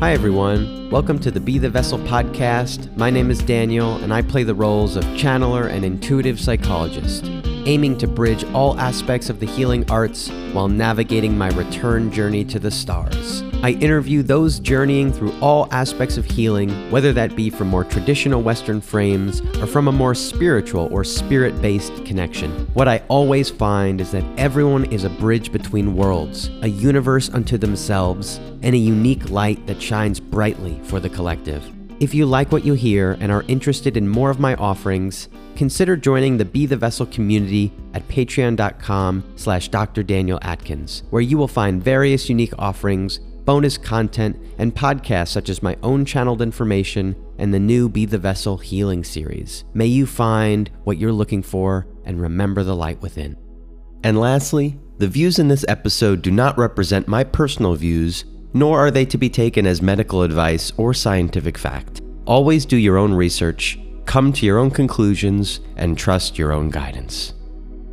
Hi, everyone. Welcome to the Be the Vessel podcast. My name is Daniel, and I play the roles of channeler and intuitive psychologist, aiming to bridge all aspects of the healing arts while navigating my return journey to the stars. I interview those journeying through all aspects of healing, whether that be from more traditional Western frames or from a more spiritual or spirit based connection. What I always find is that everyone is a bridge between worlds, a universe unto themselves, and a unique light that shines brightly for the collective. If you like what you hear and are interested in more of my offerings, consider joining the Be the Vessel community at patreon.com slash Dr. Daniel Atkins, where you will find various unique offerings bonus content, and podcasts such as my own channeled information and the new Be the Vessel healing series. May you find what you're looking for and remember the light within. And lastly, the views in this episode do not represent my personal views, nor are they to be taken as medical advice or scientific fact. Always do your own research, come to your own conclusions, and trust your own guidance.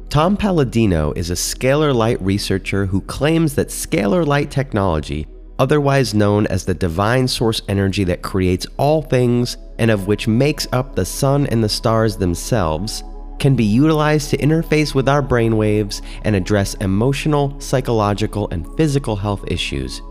Tom Paladino is a scalar light researcher who claims that scalar light technology otherwise known as the divine source energy that creates all things and of which makes up the sun and the stars themselves, can be utilized to interface with our brainwaves and address emotional, psychological, and physical health issues.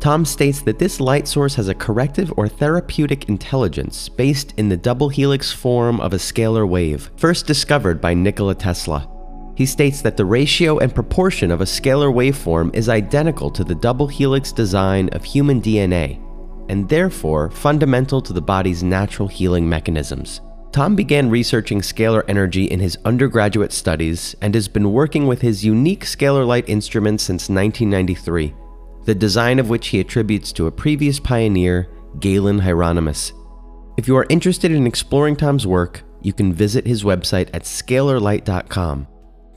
Tom states that this light source has a corrective or therapeutic intelligence based in the double helix form of a scalar wave, first discovered by Nikola Tesla. He states that the ratio and proportion of a scalar waveform is identical to the double helix design of human DNA, and therefore fundamental to the body's natural healing mechanisms. Tom began researching scalar energy in his undergraduate studies and has been working with his unique scalar light instrument since 1993, the design of which he attributes to a previous pioneer, Galen Hieronymus. If you are interested in exploring Tom's work, you can visit his website at scalarlight.com.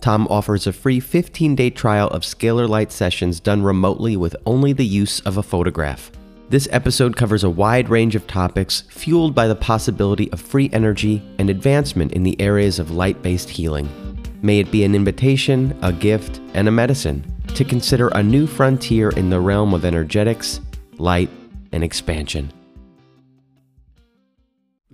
Tom offers a free 15 day trial of Scalar Light sessions done remotely with only the use of a photograph. This episode covers a wide range of topics fueled by the possibility of free energy and advancement in the areas of light based healing. May it be an invitation, a gift, and a medicine to consider a new frontier in the realm of energetics, light, and expansion.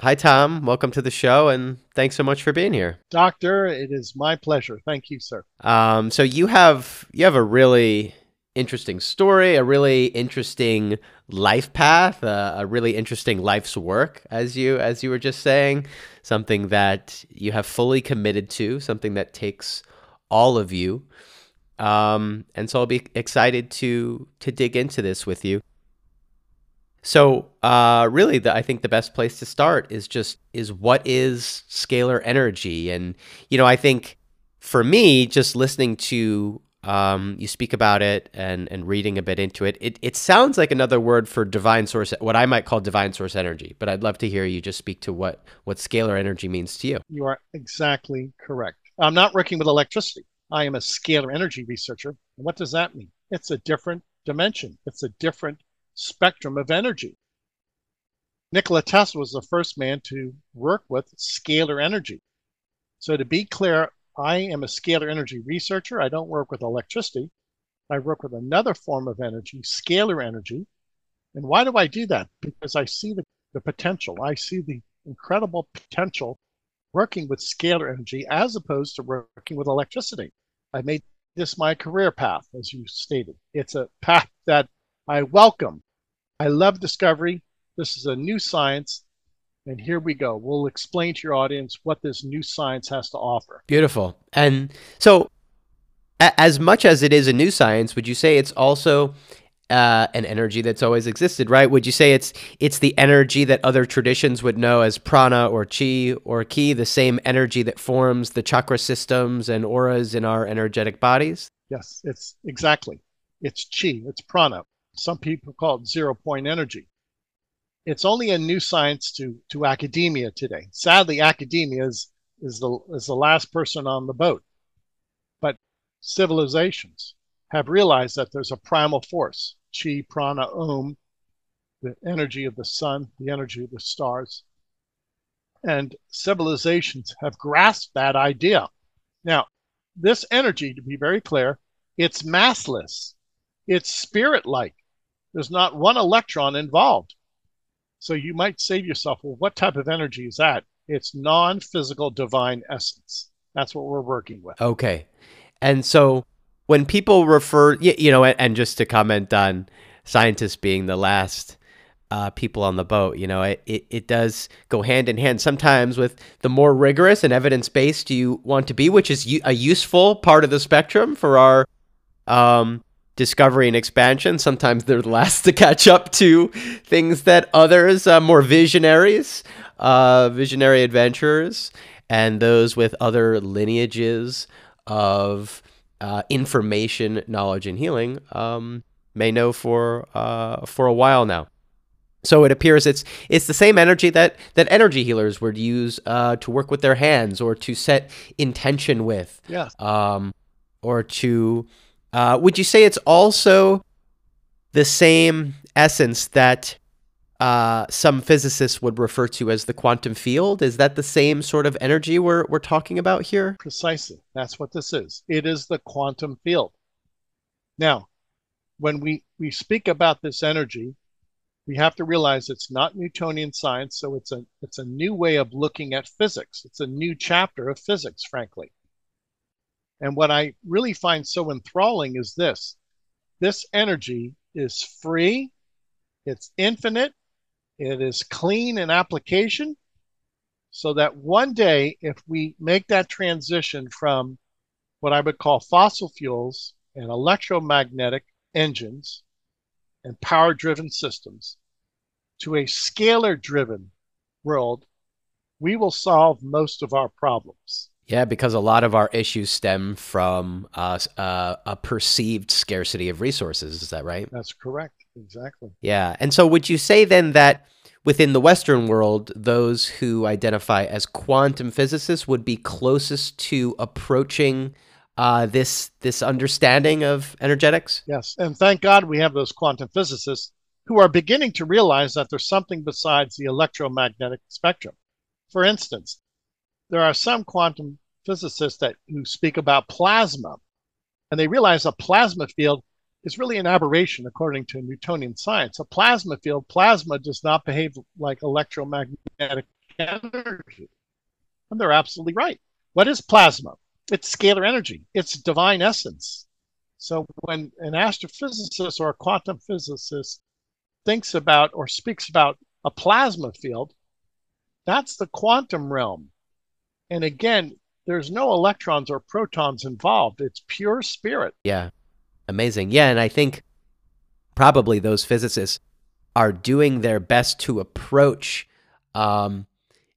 Hi, Tom. Welcome to the show, and thanks so much for being here. Doctor, it is my pleasure. Thank you, sir. Um, so you have you have a really interesting story, a really interesting life path, uh, a really interesting life's work, as you as you were just saying, something that you have fully committed to, something that takes all of you. Um, and so I'll be excited to to dig into this with you. So, uh, really, the, I think the best place to start is just is what is scalar energy, and you know, I think for me, just listening to um, you speak about it and and reading a bit into it, it it sounds like another word for divine source, what I might call divine source energy. But I'd love to hear you just speak to what what scalar energy means to you. You are exactly correct. I'm not working with electricity. I am a scalar energy researcher. what does that mean? It's a different dimension. It's a different spectrum of energy. Nikola Tesla was the first man to work with scalar energy. So, to be clear, I am a scalar energy researcher. I don't work with electricity. I work with another form of energy, scalar energy. And why do I do that? Because I see the, the potential. I see the incredible potential working with scalar energy as opposed to working with electricity. I made this my career path, as you stated. It's a path that I welcome. I love discovery. This is a new science. And here we go. We'll explain to your audience what this new science has to offer. Beautiful. And so, as much as it is a new science, would you say it's also uh, an energy that's always existed, right? Would you say it's it's the energy that other traditions would know as prana or chi or ki, the same energy that forms the chakra systems and auras in our energetic bodies? Yes, it's exactly. It's chi, it's prana. Some people call it zero point energy. It's only a new science to, to academia today. Sadly, academia is, is, the, is the last person on the boat. But civilizations have realized that there's a primal force, chi, prana, om, the energy of the sun, the energy of the stars. And civilizations have grasped that idea. Now, this energy, to be very clear, it's massless, it's spirit like. There's not one electron involved. So you might to yourself, well, what type of energy is that? It's non physical divine essence. That's what we're working with. Okay. And so when people refer, you know, and just to comment on scientists being the last uh, people on the boat, you know, it, it, it does go hand in hand sometimes with the more rigorous and evidence based you want to be, which is a useful part of the spectrum for our um, discovery and expansion. Sometimes they're the last to catch up to things that others, uh, more visionaries, uh, visionary adventurers, and those with other lineages of uh, information, knowledge, and healing um, may know for uh, for a while now. So it appears it's it's the same energy that that energy healers would use uh, to work with their hands or to set intention with, Yeah. um, or to. Uh, would you say it's also the same essence that uh, some physicists would refer to as the quantum field? Is that the same sort of energy we're we're talking about here? Precisely. That's what this is. It is the quantum field. Now, when we, we speak about this energy, we have to realize it's not Newtonian science, so it's a it's a new way of looking at physics. It's a new chapter of physics, frankly. And what I really find so enthralling is this. This energy is free, it's infinite, it is clean in application, so that one day, if we make that transition from what I would call fossil fuels and electromagnetic engines and power driven systems to a scalar driven world, we will solve most of our problems. Yeah, because a lot of our issues stem from uh, uh, a perceived scarcity of resources. Is that right? That's correct. Exactly. Yeah. And so, would you say then that within the Western world, those who identify as quantum physicists would be closest to approaching uh, this this understanding of energetics? Yes. And thank God we have those quantum physicists who are beginning to realize that there's something besides the electromagnetic spectrum. For instance, there are some quantum physicists that who speak about plasma, and they realize a plasma field is really an aberration according to Newtonian science. A plasma field, plasma does not behave like electromagnetic energy. And they're absolutely right. What is plasma? It's scalar energy. It's divine essence. So when an astrophysicist or a quantum physicist thinks about or speaks about a plasma field, that's the quantum realm. And again, there's no electrons or protons involved. It's pure spirit. Yeah. Amazing. Yeah. And I think probably those physicists are doing their best to approach um,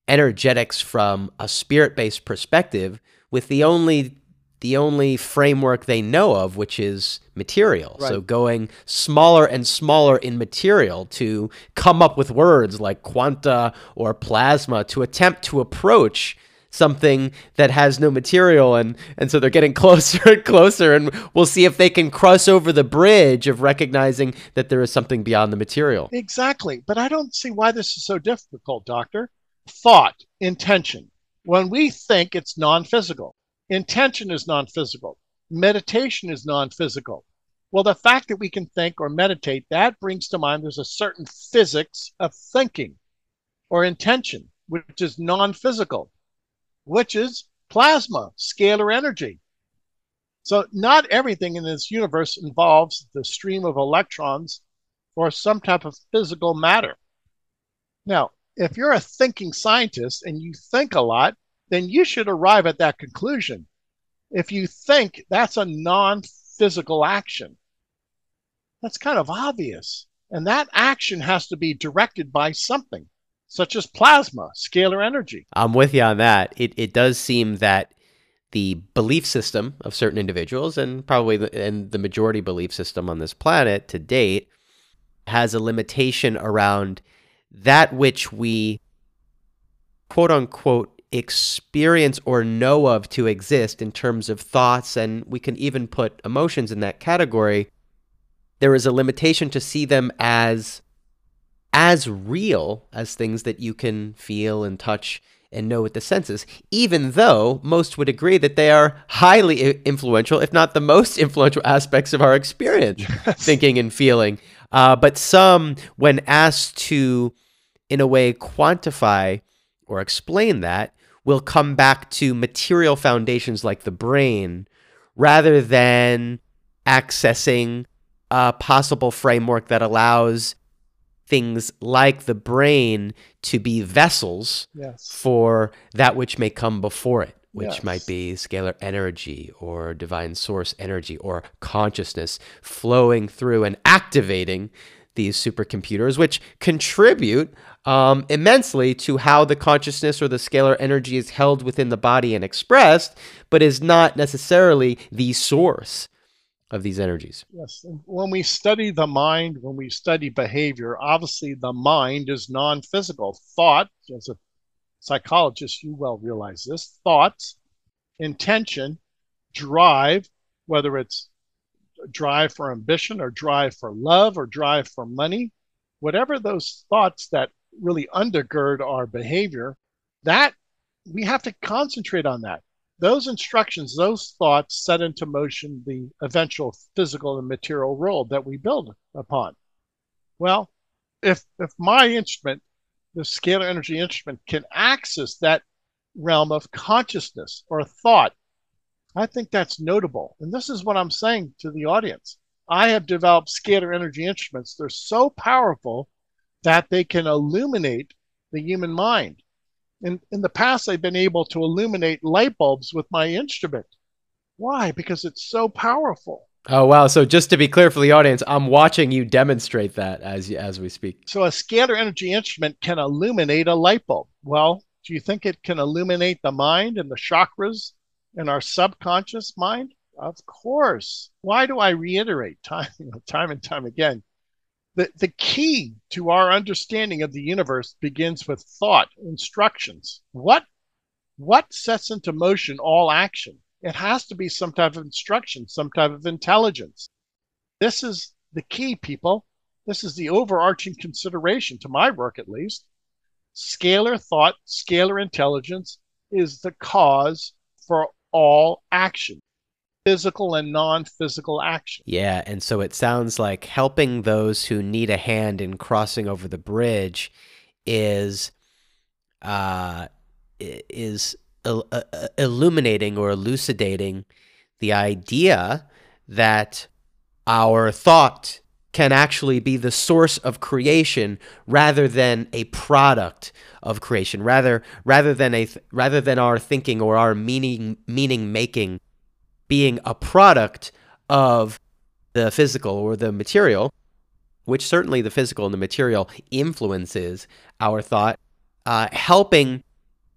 energetics from a spirit based perspective with the only the only framework they know of, which is material. Right. So going smaller and smaller in material to come up with words like quanta or plasma to attempt to approach something that has no material and and so they're getting closer and closer and we'll see if they can cross over the bridge of recognizing that there is something beyond the material. Exactly. But I don't see why this is so difficult, doctor. Thought, intention. When we think, it's non physical. Intention is non physical. Meditation is non physical. Well, the fact that we can think or meditate, that brings to mind there's a certain physics of thinking or intention, which is non physical, which is plasma, scalar energy. So, not everything in this universe involves the stream of electrons or some type of physical matter. Now, if you're a thinking scientist and you think a lot, then you should arrive at that conclusion. If you think that's a non physical action, that's kind of obvious. And that action has to be directed by something, such as plasma, scalar energy. I'm with you on that. It it does seem that the belief system of certain individuals, and probably the, and the majority belief system on this planet to date, has a limitation around that which we quote unquote experience or know of to exist in terms of thoughts, and we can even put emotions in that category. There is a limitation to see them as as real as things that you can feel and touch and know with the senses, even though most would agree that they are highly influential, if not the most influential aspects of our experience, thinking and feeling. Uh, but some, when asked to, in a way, quantify or explain that, will come back to material foundations like the brain rather than accessing a possible framework that allows things like the brain to be vessels Yes. for that which may come before it, which Yes. might be scalar energy or divine source energy or consciousness flowing through and activating these supercomputers, which contribute um, immensely to how the consciousness or the scalar energy is held within the body and expressed, but is not necessarily the source of these energies. Yes. When we study the mind, when we study behavior, obviously the mind is non physical. Thought, as a psychologist, you well realize this thoughts, intention, drive, whether it's drive for ambition or drive for love or drive for money, whatever those thoughts that really undergird our behavior, that we have to concentrate on that those instructions, those thoughts set into motion the eventual physical and material world that we build upon. Well, if if my instrument, the scalar energy instrument, can access that realm of consciousness or thought, I think that's notable. And this is what I'm saying to the audience. I have developed scalar energy instruments. They're so powerful that they can illuminate the human mind in, in the past, I've been able to illuminate light bulbs with my instrument. Why? Because it's so powerful. Oh wow! So just to be clear for the audience, I'm watching you demonstrate that as as we speak. So a scalar energy instrument can illuminate a light bulb. Well, do you think it can illuminate the mind and the chakras and our subconscious mind? Of course. Why do I reiterate time, time and time again? The, the key to our understanding of the universe begins with thought, instructions. What, what sets into motion all action? It has to be some type of instruction, some type of intelligence. This is the key, people. This is the overarching consideration to my work, at least. Scalar thought, scalar intelligence is the cause for all action physical and non-physical action. Yeah, and so it sounds like helping those who need a hand in crossing over the bridge is uh is il- uh, illuminating or elucidating the idea that our thought can actually be the source of creation rather than a product of creation rather rather than a th- rather than our thinking or our meaning meaning making being a product of the physical or the material, which certainly the physical and the material influences our thought, uh, helping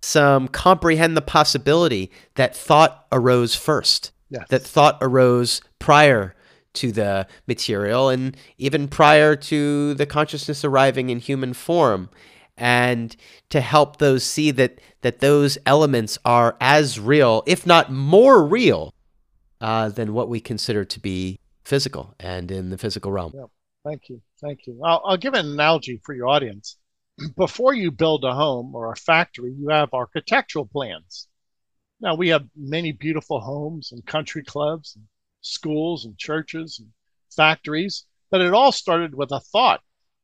some comprehend the possibility that thought arose first, Yes. that thought arose prior to the material and even prior to the consciousness arriving in human form and to help those see that that those elements are as real if not more real uh, than what we consider to be physical and in the physical realm. Thank you. Thank you. I'll, I'll give an analogy for your audience. Before you build a home or a factory, you have architectural plans. Now, we have many beautiful homes and country clubs, and schools and churches and factories, but it all started with a thought.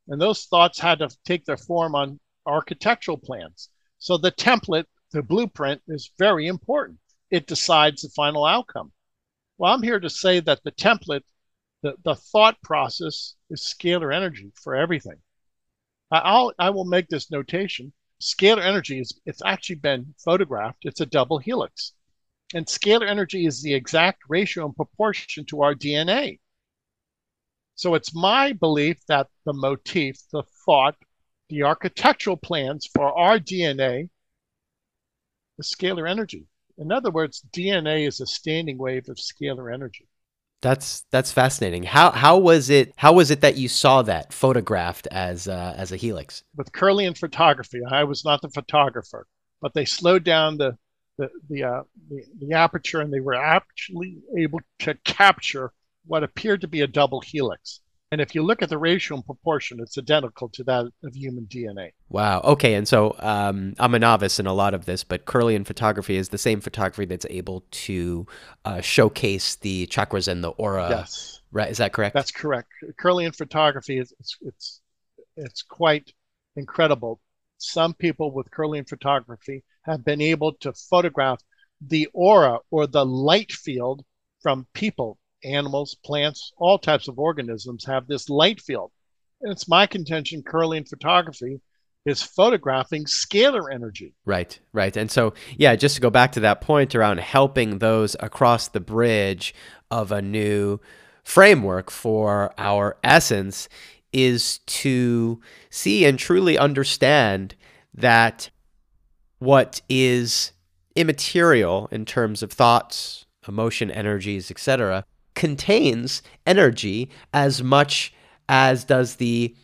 And those thoughts had to take their form on architectural plans. So the template, the blueprint is very important. It decides the final outcome. Well, I'm here to say that the template, the, the thought process is scalar energy for everything. I'll, I will make this notation. Scalar energy is, it's actually been photographed. It's a double helix. And scalar energy is the exact ratio and proportion to our DNA. So it's my belief that the motif, the thought, the architectural plans for our DNA is scalar energy. In other words, DNA is a standing wave of scalar energy. That's that's fascinating. How how was it how was it that you saw that photographed as uh, as a helix? With Kirlian photography, I was not the photographer, but they slowed down the the the, uh, the the aperture and they were actually able to capture what appeared to be a double helix. And if you look at the ratio and proportion, it's identical to that of human DNA. Wow. Okay. And so um, I'm a novice in a lot of this, but Kirlian photography is the same photography that's able to uh, showcase the chakras and the aura. Yes. Right. Is that correct? That's correct. Kirlian photography is it's it's, it's quite incredible. Some people with Kirlian photography have been able to photograph the aura or the light field from people animals, plants, all types of organisms have this light field. And it's my contention Kirlian photography is photographing scalar energy. Right, right. And so, yeah, just to go back to that point around helping those across the bridge of a new framework for our essence is to see and truly understand that what is immaterial in terms of thoughts, emotion, energies, etc., contains energy as much as does the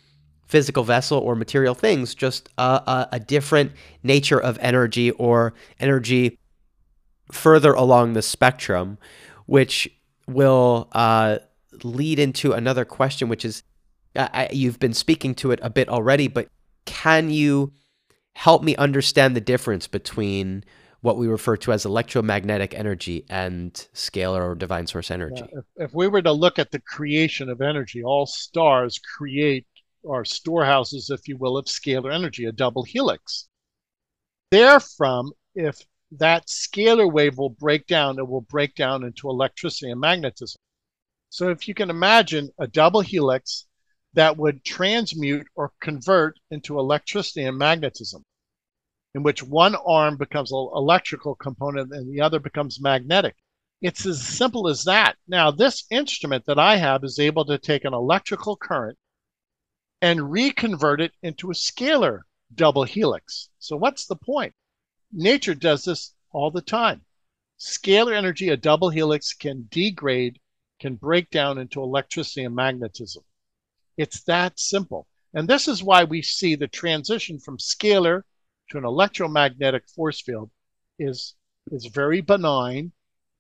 physical vessel or material things, just a, a, a, different nature of energy or energy further along the spectrum, which will uh, lead into another question, which is I, you've been speaking to it a bit already, but can you help me understand the difference between what we refer to as electromagnetic energy and scalar or divine source energy. Yeah, if, if we were to look at the creation of energy, all stars create or storehouses, if you will, of scalar energy, a double helix. Therefrom, if that scalar wave will break down, it will break down into electricity and magnetism. So if you can imagine a double helix that would transmute or convert into electricity and magnetism in which one arm becomes an electrical component and the other becomes magnetic. It's as simple as that. Now, this instrument that I have is able to take an electrical current and reconvert it into a scalar double helix. So, what's the point? Nature does this all the time. Scalar energy, a double helix, can degrade, can break down into electricity and magnetism. It's that simple. And this is why we see the transition from scalar to an electromagnetic force field is is very benign.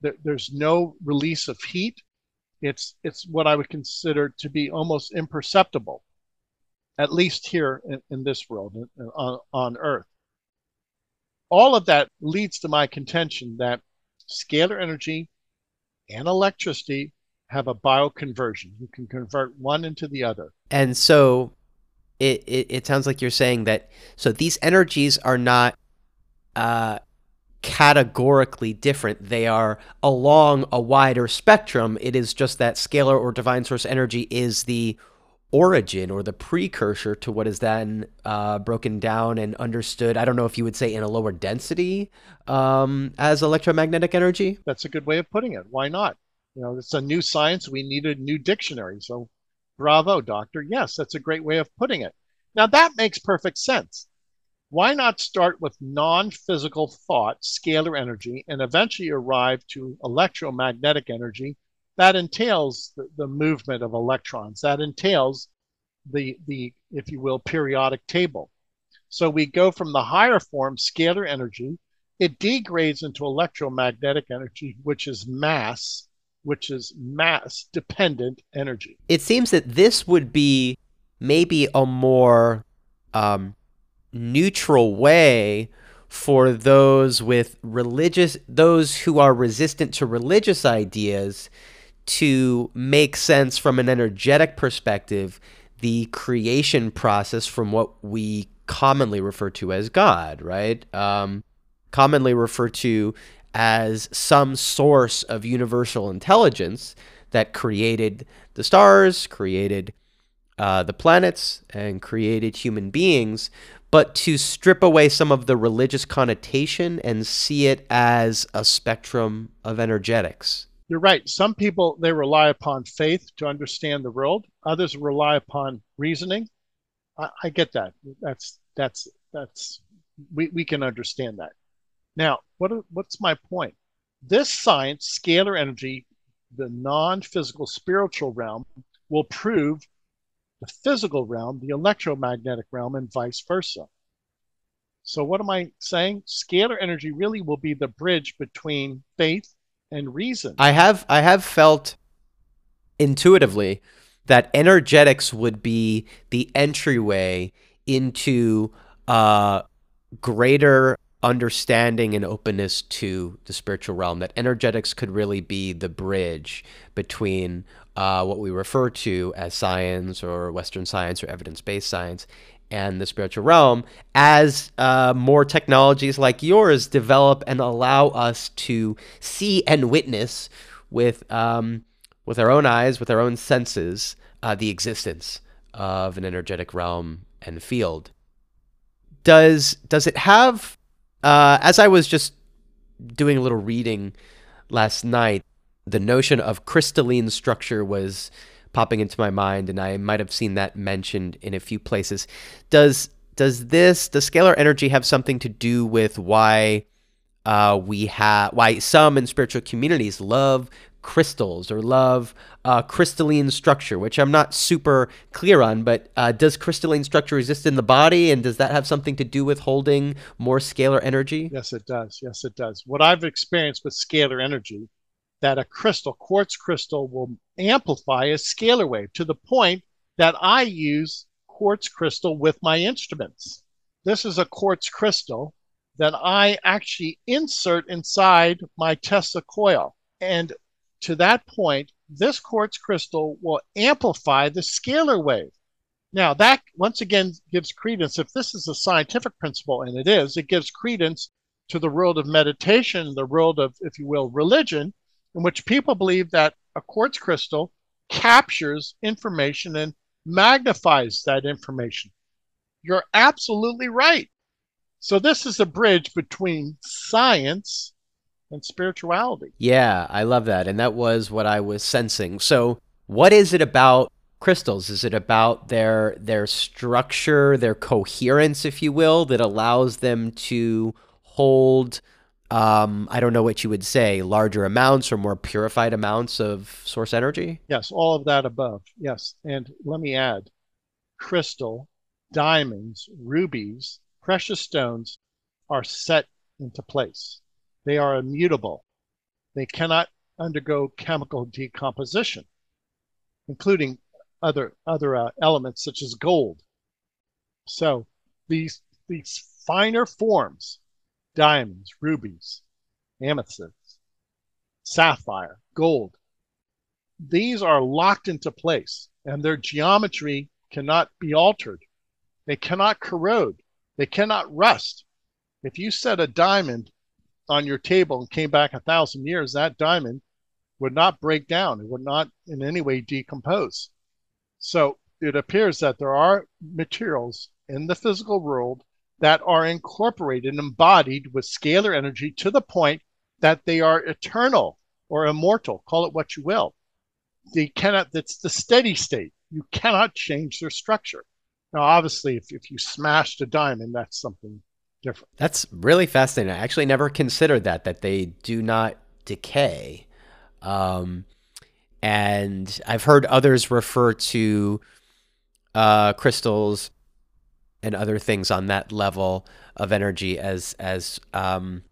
There's no release of heat. It's it's what I would consider to be almost imperceptible, at least here in, in this world on, on Earth. All of that leads to my contention that scalar energy and electricity have a bioconversion. You can convert one into the other. And so it, it, it sounds like you're saying that so these energies are not uh, categorically different. They are along a wider spectrum. It is just that scalar or divine source energy is the origin or the precursor to what is then uh, broken down and understood. I don't know if you would say in a lower density um, as electromagnetic energy. That's a good way of putting it. Why not? You know, it's a new science. We need a new dictionary. So Bravo, doctor. Yes, that's a great way of putting it. Now that makes perfect sense. Why not start with non physical thought, scalar energy, and eventually arrive to electromagnetic energy that entails the, the movement of electrons, that entails the, the, if you will, periodic table. So we go from the higher form, scalar energy, it degrades into electromagnetic energy, which is mass, which is mass dependent energy. It seems that this would be maybe a more um, neutral way for those with religious, those who are resistant to religious ideas to make sense from an energetic perspective the creation process from what we commonly refer to as God, right? Um, commonly referred to as some source of universal intelligence that created the stars, created uh, the planets, and created human beings, but to strip away some of the religious connotation and see it as a spectrum of energetics. You're right. Some people they rely upon faith to understand the world. Others rely upon reasoning. I, I get that. That's that's that's we, we can understand that. Now, what, what's my point? This science, scalar energy, the non physical spiritual realm, will prove the physical realm, the electromagnetic realm, and vice versa. So, what am I saying? Scalar energy really will be the bridge between faith and reason. I have I have felt intuitively that energetics would be the entryway into uh, greater understanding and openness to the spiritual realm. That energetics could really be the bridge between uh, what we refer to as science or Western science or evidence based science and the spiritual realm as uh, more technologies like yours develop and allow us to see and witness with um, with our own eyes, with our own senses, uh, the existence of an energetic realm and field. Does does it have? Uh, as I was just doing a little reading last night, the notion of crystalline structure was popping into my mind, and I might have seen that mentioned in a few places. Does does this does scalar energy have something to do with why uh, we have why some in spiritual communities love crystals or love uh, crystalline structure, which I'm not super clear on, but uh, does crystalline structure exist in the body and does that have something to do with holding more scalar energy? Yes, it does. Yes, it does. What I've experienced with scalar energy that a crystal, quartz crystal, will amplify a scalar wave to the point that I use quartz crystal with my instruments. This is a quartz crystal that I actually insert inside my Tesla coil. And to that point, this quartz crystal will amplify the scalar wave. Now, that once again gives credence, if this is a scientific principle, and it is, it gives credence to the world of meditation, the world of, if you will, religion, in which people believe that a quartz crystal captures information and magnifies that information. You're absolutely right. So, this is a bridge between science and spirituality. Yeah, I love that. And that was what I was sensing. So, what is it about crystals? Is it about their their structure, their coherence, if you will, that allows them to hold um, I don't know what you would say, larger amounts or more purified amounts of source energy? Yes, all of that above. Yes. And let me add crystal, diamonds, rubies, precious stones are set into place. They are immutable. They cannot undergo chemical decomposition, including other other uh, elements such as gold. So these these finer forms diamonds, rubies, amethysts, sapphire, gold. These are locked into place and their geometry cannot be altered. They cannot corrode. They cannot rust. If you set a diamond on your table and came back a thousand years, that diamond would not break down. It would not in any way decompose. So it appears that there are materials in the physical world that are incorporated and embodied with scalar energy to the point that they are eternal or immortal, call it what you will. They cannot, that's the steady state. You cannot change their structure. Now, obviously, if, if you smashed a diamond, that's something different. That's really fascinating. I actually never considered that, that they do not decay. Um, and I've heard others refer to uh, crystals and other things on that level of energy as as um,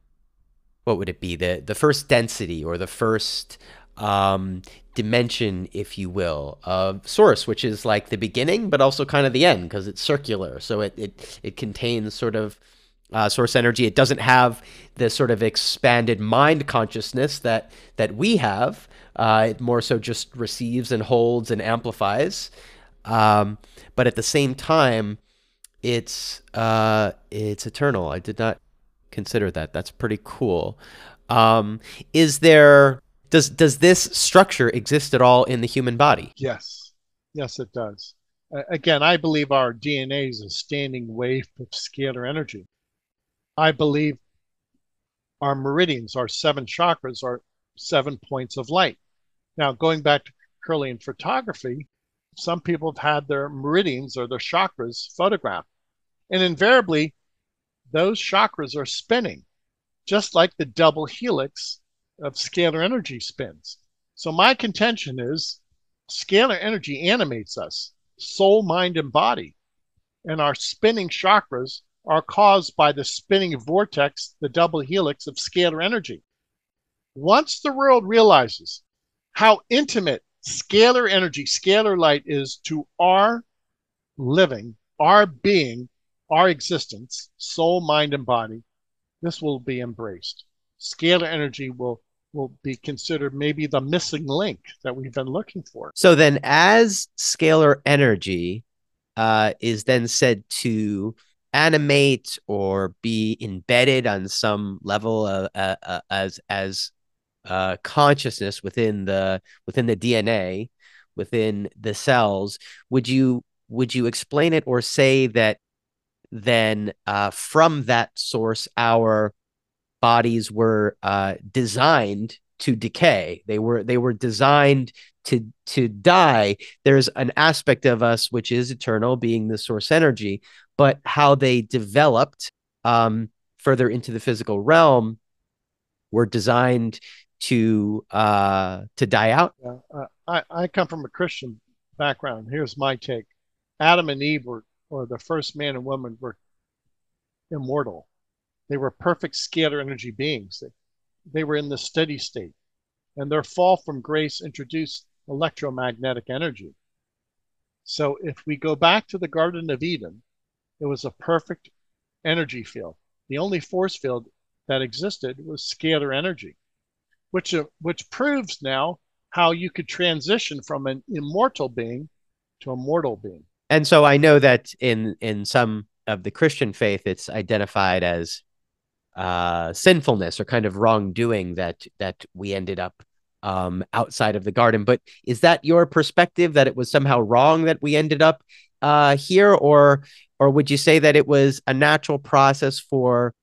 what would it be the the first density or the first um, dimension, if you will, of source, which is like the beginning, but also kind of the end because it's circular. So it it it contains sort of uh, source energy. It doesn't have the sort of expanded mind consciousness that that we have. Uh, it more so just receives and holds and amplifies. Um, but at the same time, it's uh, it's eternal. I did not consider that. That's pretty cool. Um, is there does does this structure exist at all in the human body? Yes, yes, it does. Again, I believe our DNA is a standing wave of scalar energy. I believe our meridians, our seven chakras, are seven points of light. Now, going back to Kirlian photography, some people have had their meridians or their chakras photographed. And invariably, those chakras are spinning, just like the double helix of scalar energy spins. So, my contention is scalar energy animates us, soul, mind, and body. And our spinning chakras are caused by the spinning vortex, the double helix of scalar energy. Once the world realizes how intimate Scalar energy, scalar light is to our living, our being, our existence, soul, mind, and body. This will be embraced. Scalar energy will will be considered maybe the missing link that we've been looking for. So then, as scalar energy uh, is then said to animate or be embedded on some level of, uh, uh, as as uh, consciousness within the within the DNA, within the cells. Would you would you explain it or say that then uh, from that source our bodies were uh, designed to decay. They were they were designed to to die. There's an aspect of us which is eternal, being the source energy, but how they developed um, further into the physical realm were designed to uh, to die out. Yeah, uh, I I come from a Christian background. Here's my take: Adam and Eve were, or the first man and woman, were immortal. They were perfect scalar energy beings. They, they were in the steady state, and their fall from grace introduced electromagnetic energy. So if we go back to the Garden of Eden, it was a perfect energy field. The only force field that existed was scalar energy, which uh, which proves now how you could transition from an immortal being to a mortal being. And so I know that in in some of the Christian faith, it's identified as uh, sinfulness or kind of wrongdoing that that we ended up um, outside of the garden. But is that your perspective that it was somehow wrong that we ended up uh, here, or or would you say that it was a natural process for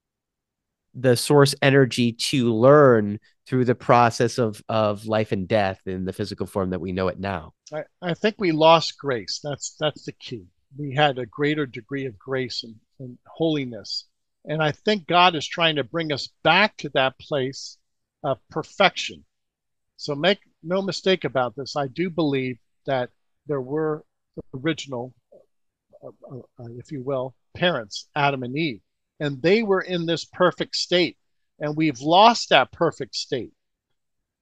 the source energy to learn through the process of of life and death in the physical form that we know it now? I, I think we lost grace. That's that's the key. We had a greater degree of grace and, and holiness and I think God is trying to bring us back to that place of perfection. So make no mistake about this. I do believe that there were original, Uh, uh, uh, if you will, parents, Adam and Eve, and they were in this perfect state. And we've lost that perfect state.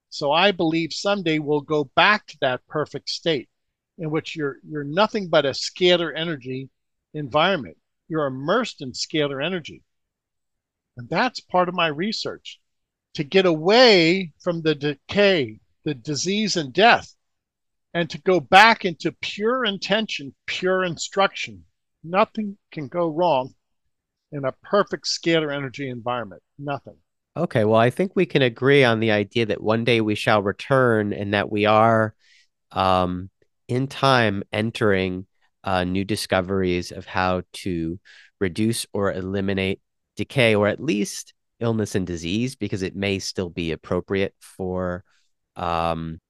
So I believe someday we'll go back to that perfect state in which you're you're nothing but a scalar energy environment. You're immersed in scalar energy. And that's part of my research to get away from the decay, the disease, and death, and to go back into pure intention, pure instruction. Nothing can go wrong in a perfect scalar energy environment. Nothing. Okay, well, I think we can agree on the idea that one day we shall return and that we are um, in time entering uh, new discoveries of how to reduce or eliminate decay or at least illness and disease because it may still be appropriate for um,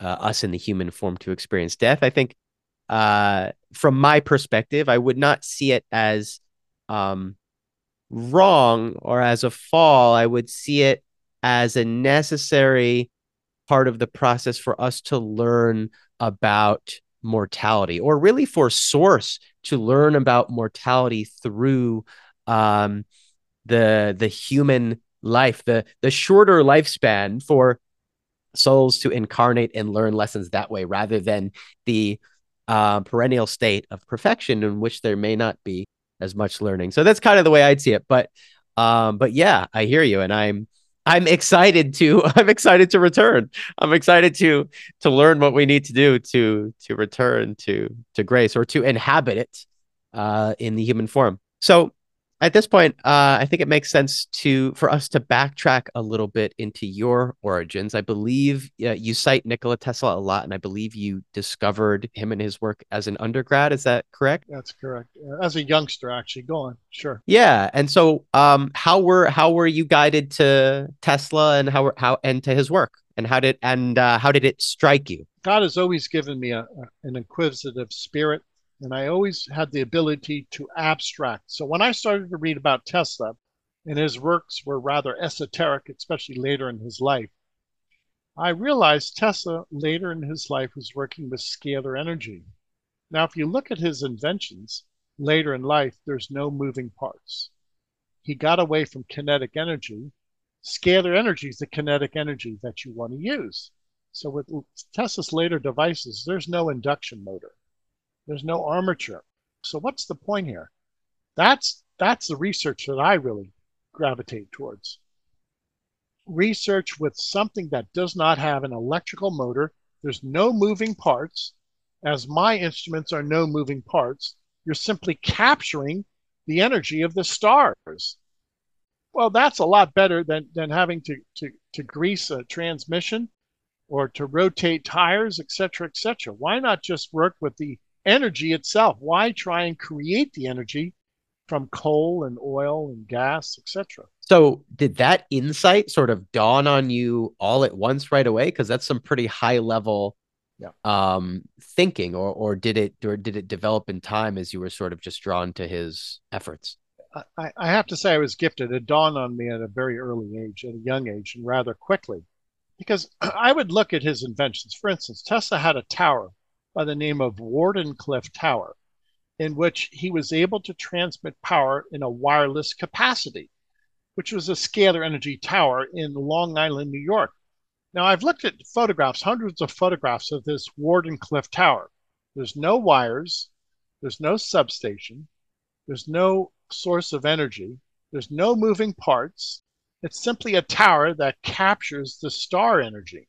uh, us in the human form to experience death. I think, uh, from my perspective, I would not see it as um, wrong or as a fall. I would see it as a necessary part of the process for us to learn about mortality, or really for Source to learn about mortality through um, the the human life, the the shorter lifespan for souls to incarnate and learn lessons that way, rather than the uh, perennial state of perfection in which there may not be as much learning. So that's kind of the way I'd see it. But um, but yeah, I hear you, and I'm I'm excited to I'm excited to return. I'm excited to to learn what we need to do to to return to to grace or to inhabit it uh, in the human form. So at this point, uh, I think it makes sense to for us to backtrack a little bit into your origins. I believe uh, you cite Nikola Tesla a lot, and I believe you discovered him and his work as an undergrad. Is that correct? That's correct. As a youngster, actually. Go on. Sure. Yeah, and so um, how were how were you guided to Tesla and how how and to his work, and how did and uh, how did it strike you? God has always given me a, a, an inquisitive spirit and I always had the ability to abstract. So when I started to read about Tesla, and his works were rather esoteric, especially later in his life, I realized Tesla later in his life was working with scalar energy. Now, if you look at his inventions later in life, there's no moving parts. He got away from kinetic energy. Scalar energy is the kinetic energy that you want to use. So with Tesla's later devices, there's no induction motor. There's no armature. So what's the point here? That's that's the research that I really gravitate towards. Research with something that does not have an electrical motor. There's no moving parts. As my instruments are no moving parts, you're simply capturing the energy of the stars. Well, that's a lot better than, than having to, to, to grease a transmission or to rotate tires, etc., etc. Why not just work with the energy itself? Why try and create the energy from coal and oil and gas, etc.? So, did that insight sort of dawn on you all at once right away? Because that's some pretty high level yeah. um, thinking, or or did it or did it develop in time as you were sort of just drawn to his efforts? I, I have to say I was gifted. It dawned on me at a very early age, at a young age, and rather quickly, because I would look at his inventions. For instance, Tesla had a tower by the name of Wardenclyffe Tower, in which he was able to transmit power in a wireless capacity, which was a scalar energy tower in Long Island, New York. Now, I've looked at photographs, hundreds of photographs of this Wardenclyffe Tower. There's no wires, there's no substation, there's no source of energy. There's no moving parts. It's simply a tower that captures the star energy.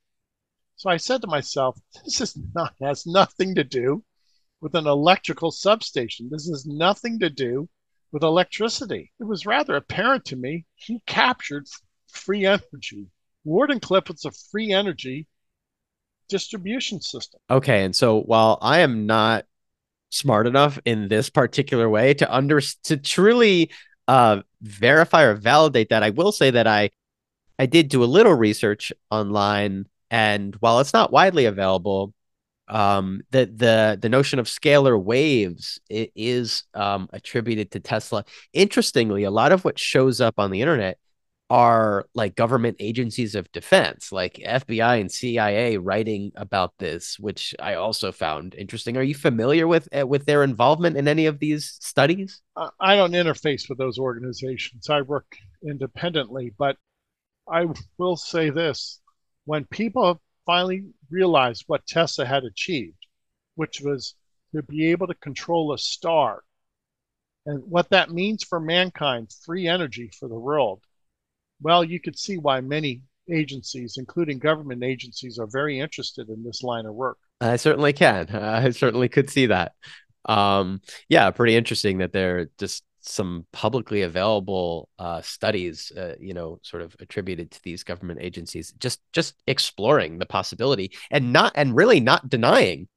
So I said to myself, this is not has nothing to do with an electrical substation. This has nothing to do with electricity. It was rather apparent to me he captured free energy. Wardenclyffe was a free energy distribution system. Okay, and so while I am not smart enough in this particular way to under to truly uh, verify or validate that. I will say that I I did do a little research online, and while it's not widely available, um, the the the notion of scalar waves is um, attributed to Tesla. Interestingly, a lot of what shows up on the internet are like government agencies of defense, like FBI and CIA, writing about this, which I also found interesting. Are you familiar with uh, with their involvement in any of these studies? I don't interface with those organizations. I work independently, but I will say this: when people finally realized what Tesla had achieved, which was to be able to control a star, and what that means for mankind, free energy for the world well, you could see why many agencies, including government agencies, are very interested in this line of work. I certainly can. I certainly could see that. Um, yeah, pretty interesting that they're just some publicly available uh, studies, uh, you know, sort of attributed to these government agencies, just just exploring the possibility and not and really not denying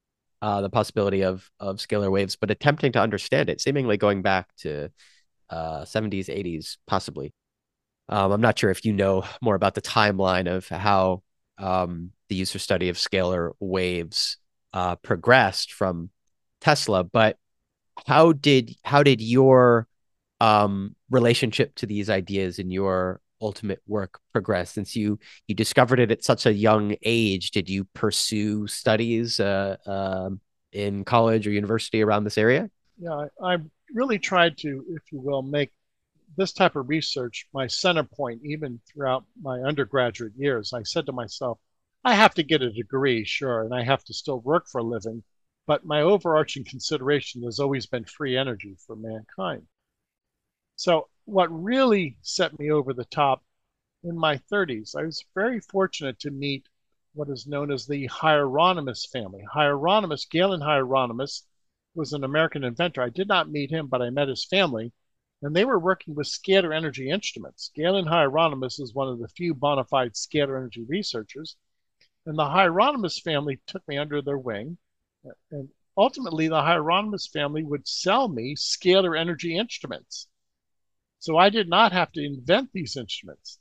uh, the possibility of of scalar waves, but attempting to understand it, seemingly going back to uh, 70s, 80s, possibly. Um, I'm not sure if you know more about the timeline of how um, the user study of scalar waves uh, progressed from Tesla, but how did how did your um, relationship to these ideas in your ultimate work progress since you you discovered it at such a young age did you pursue studies uh, uh, in college or university around this area yeah I really tried to if you will make this type of research my center point even throughout my undergraduate years. I said to myself, I have to get a degree, sure, and I have to still work for a living, but my overarching consideration has always been free energy for mankind. So, what really set me over the top in my 30s, I was very fortunate to meet what is known as the Hieronymus family. Hieronymus, Galen Hieronymus, was an American inventor. I did not meet him, but I met his family and they were working with scalar energy instruments. Galen Hieronymus is one of the few bona fide scalar energy researchers, and the Hieronymus family took me under their wing, and ultimately the Hieronymus family would sell me scalar energy instruments. So I did not have to invent these instruments.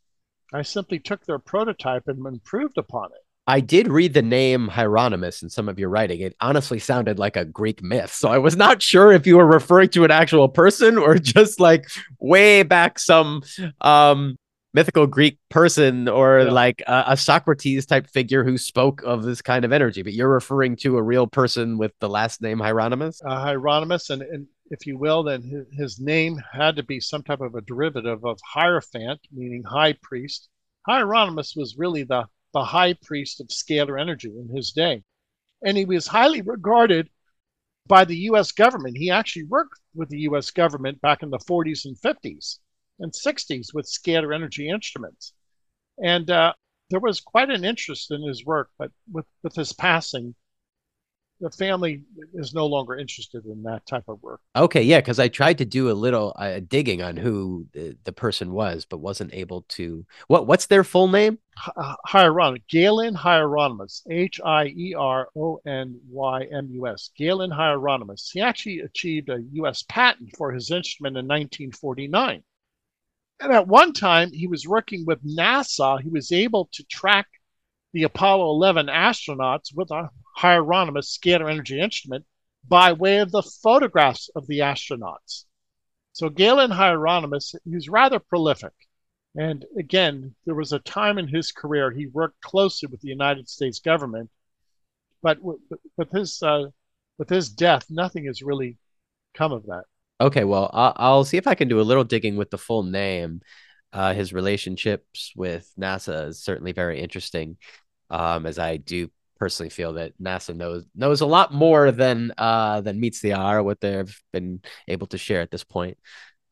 I simply took their prototype and improved upon it. I did read the name Hieronymus in some of your writing. It honestly sounded like a Greek myth. So I was not sure if you were referring to an actual person or just like way back some um, mythical Greek person or yeah. like a, a, Socrates type figure who spoke of this kind of energy. But you're referring to a real person with the last name Hieronymus? Uh, Hieronymus, and, and if you will, then his, name had to be some type of a derivative of Hierophant, meaning high priest. Hieronymus was really the the high priest of scalar energy in his day. And he was highly regarded by the US government. He actually worked with the US government back in the 40s and 50s and 60s with scalar energy instruments. And uh, there was quite an interest in his work, but with, with his passing, the family is no longer interested in that type of work. Okay, yeah, because I tried to do a little uh, digging on who the, the, person was, but wasn't able to. What What's their full name? Hieronymus, Galen Hieronymus, H I E R O N Y M U S. Galen Hieronymus. He actually achieved a U.S. patent for his instrument in 1949. And at one time, he was working with NASA. He was able to track the Apollo 11 astronauts with a Hieronymus scalar energy instrument by way of the photographs of the astronauts. So Galen Hieronymus, was rather prolific. And again, there was a time in his career he worked closely with the United States government, but with his uh, with his death, nothing has really come of that. Okay, well, I'll, I'll see if I can do a little digging with the full name. Uh, his relationships with NASA is certainly very interesting, um, as I do personally feel that NASA knows knows a lot more than uh, than meets the eye, what they've been able to share at this point.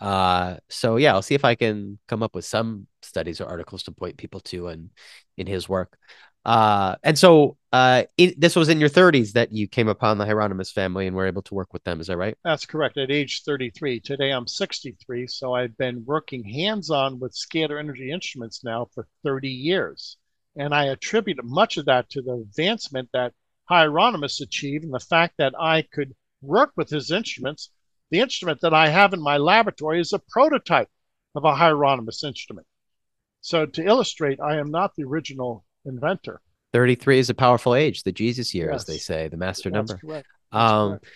Uh, so yeah, I'll see if I can come up with some studies or articles to point people to and in his work. Uh, and so uh, this was in your 30s that you came upon the Hieronymus family and were able to work with them. Is that right? That's correct. At age 33. Today I'm 63. So I've been working hands on with scalar energy instruments now for 30 years. And I attribute much of that to the advancement that Hieronymus achieved and the fact that I could work with his instruments. The instrument that I have in my laboratory is a prototype of a Hieronymus instrument. So to illustrate, I am not the original inventor. 33 is a powerful age, the Jesus year, yes. as they say, the master That's number. Correct. Um, correct.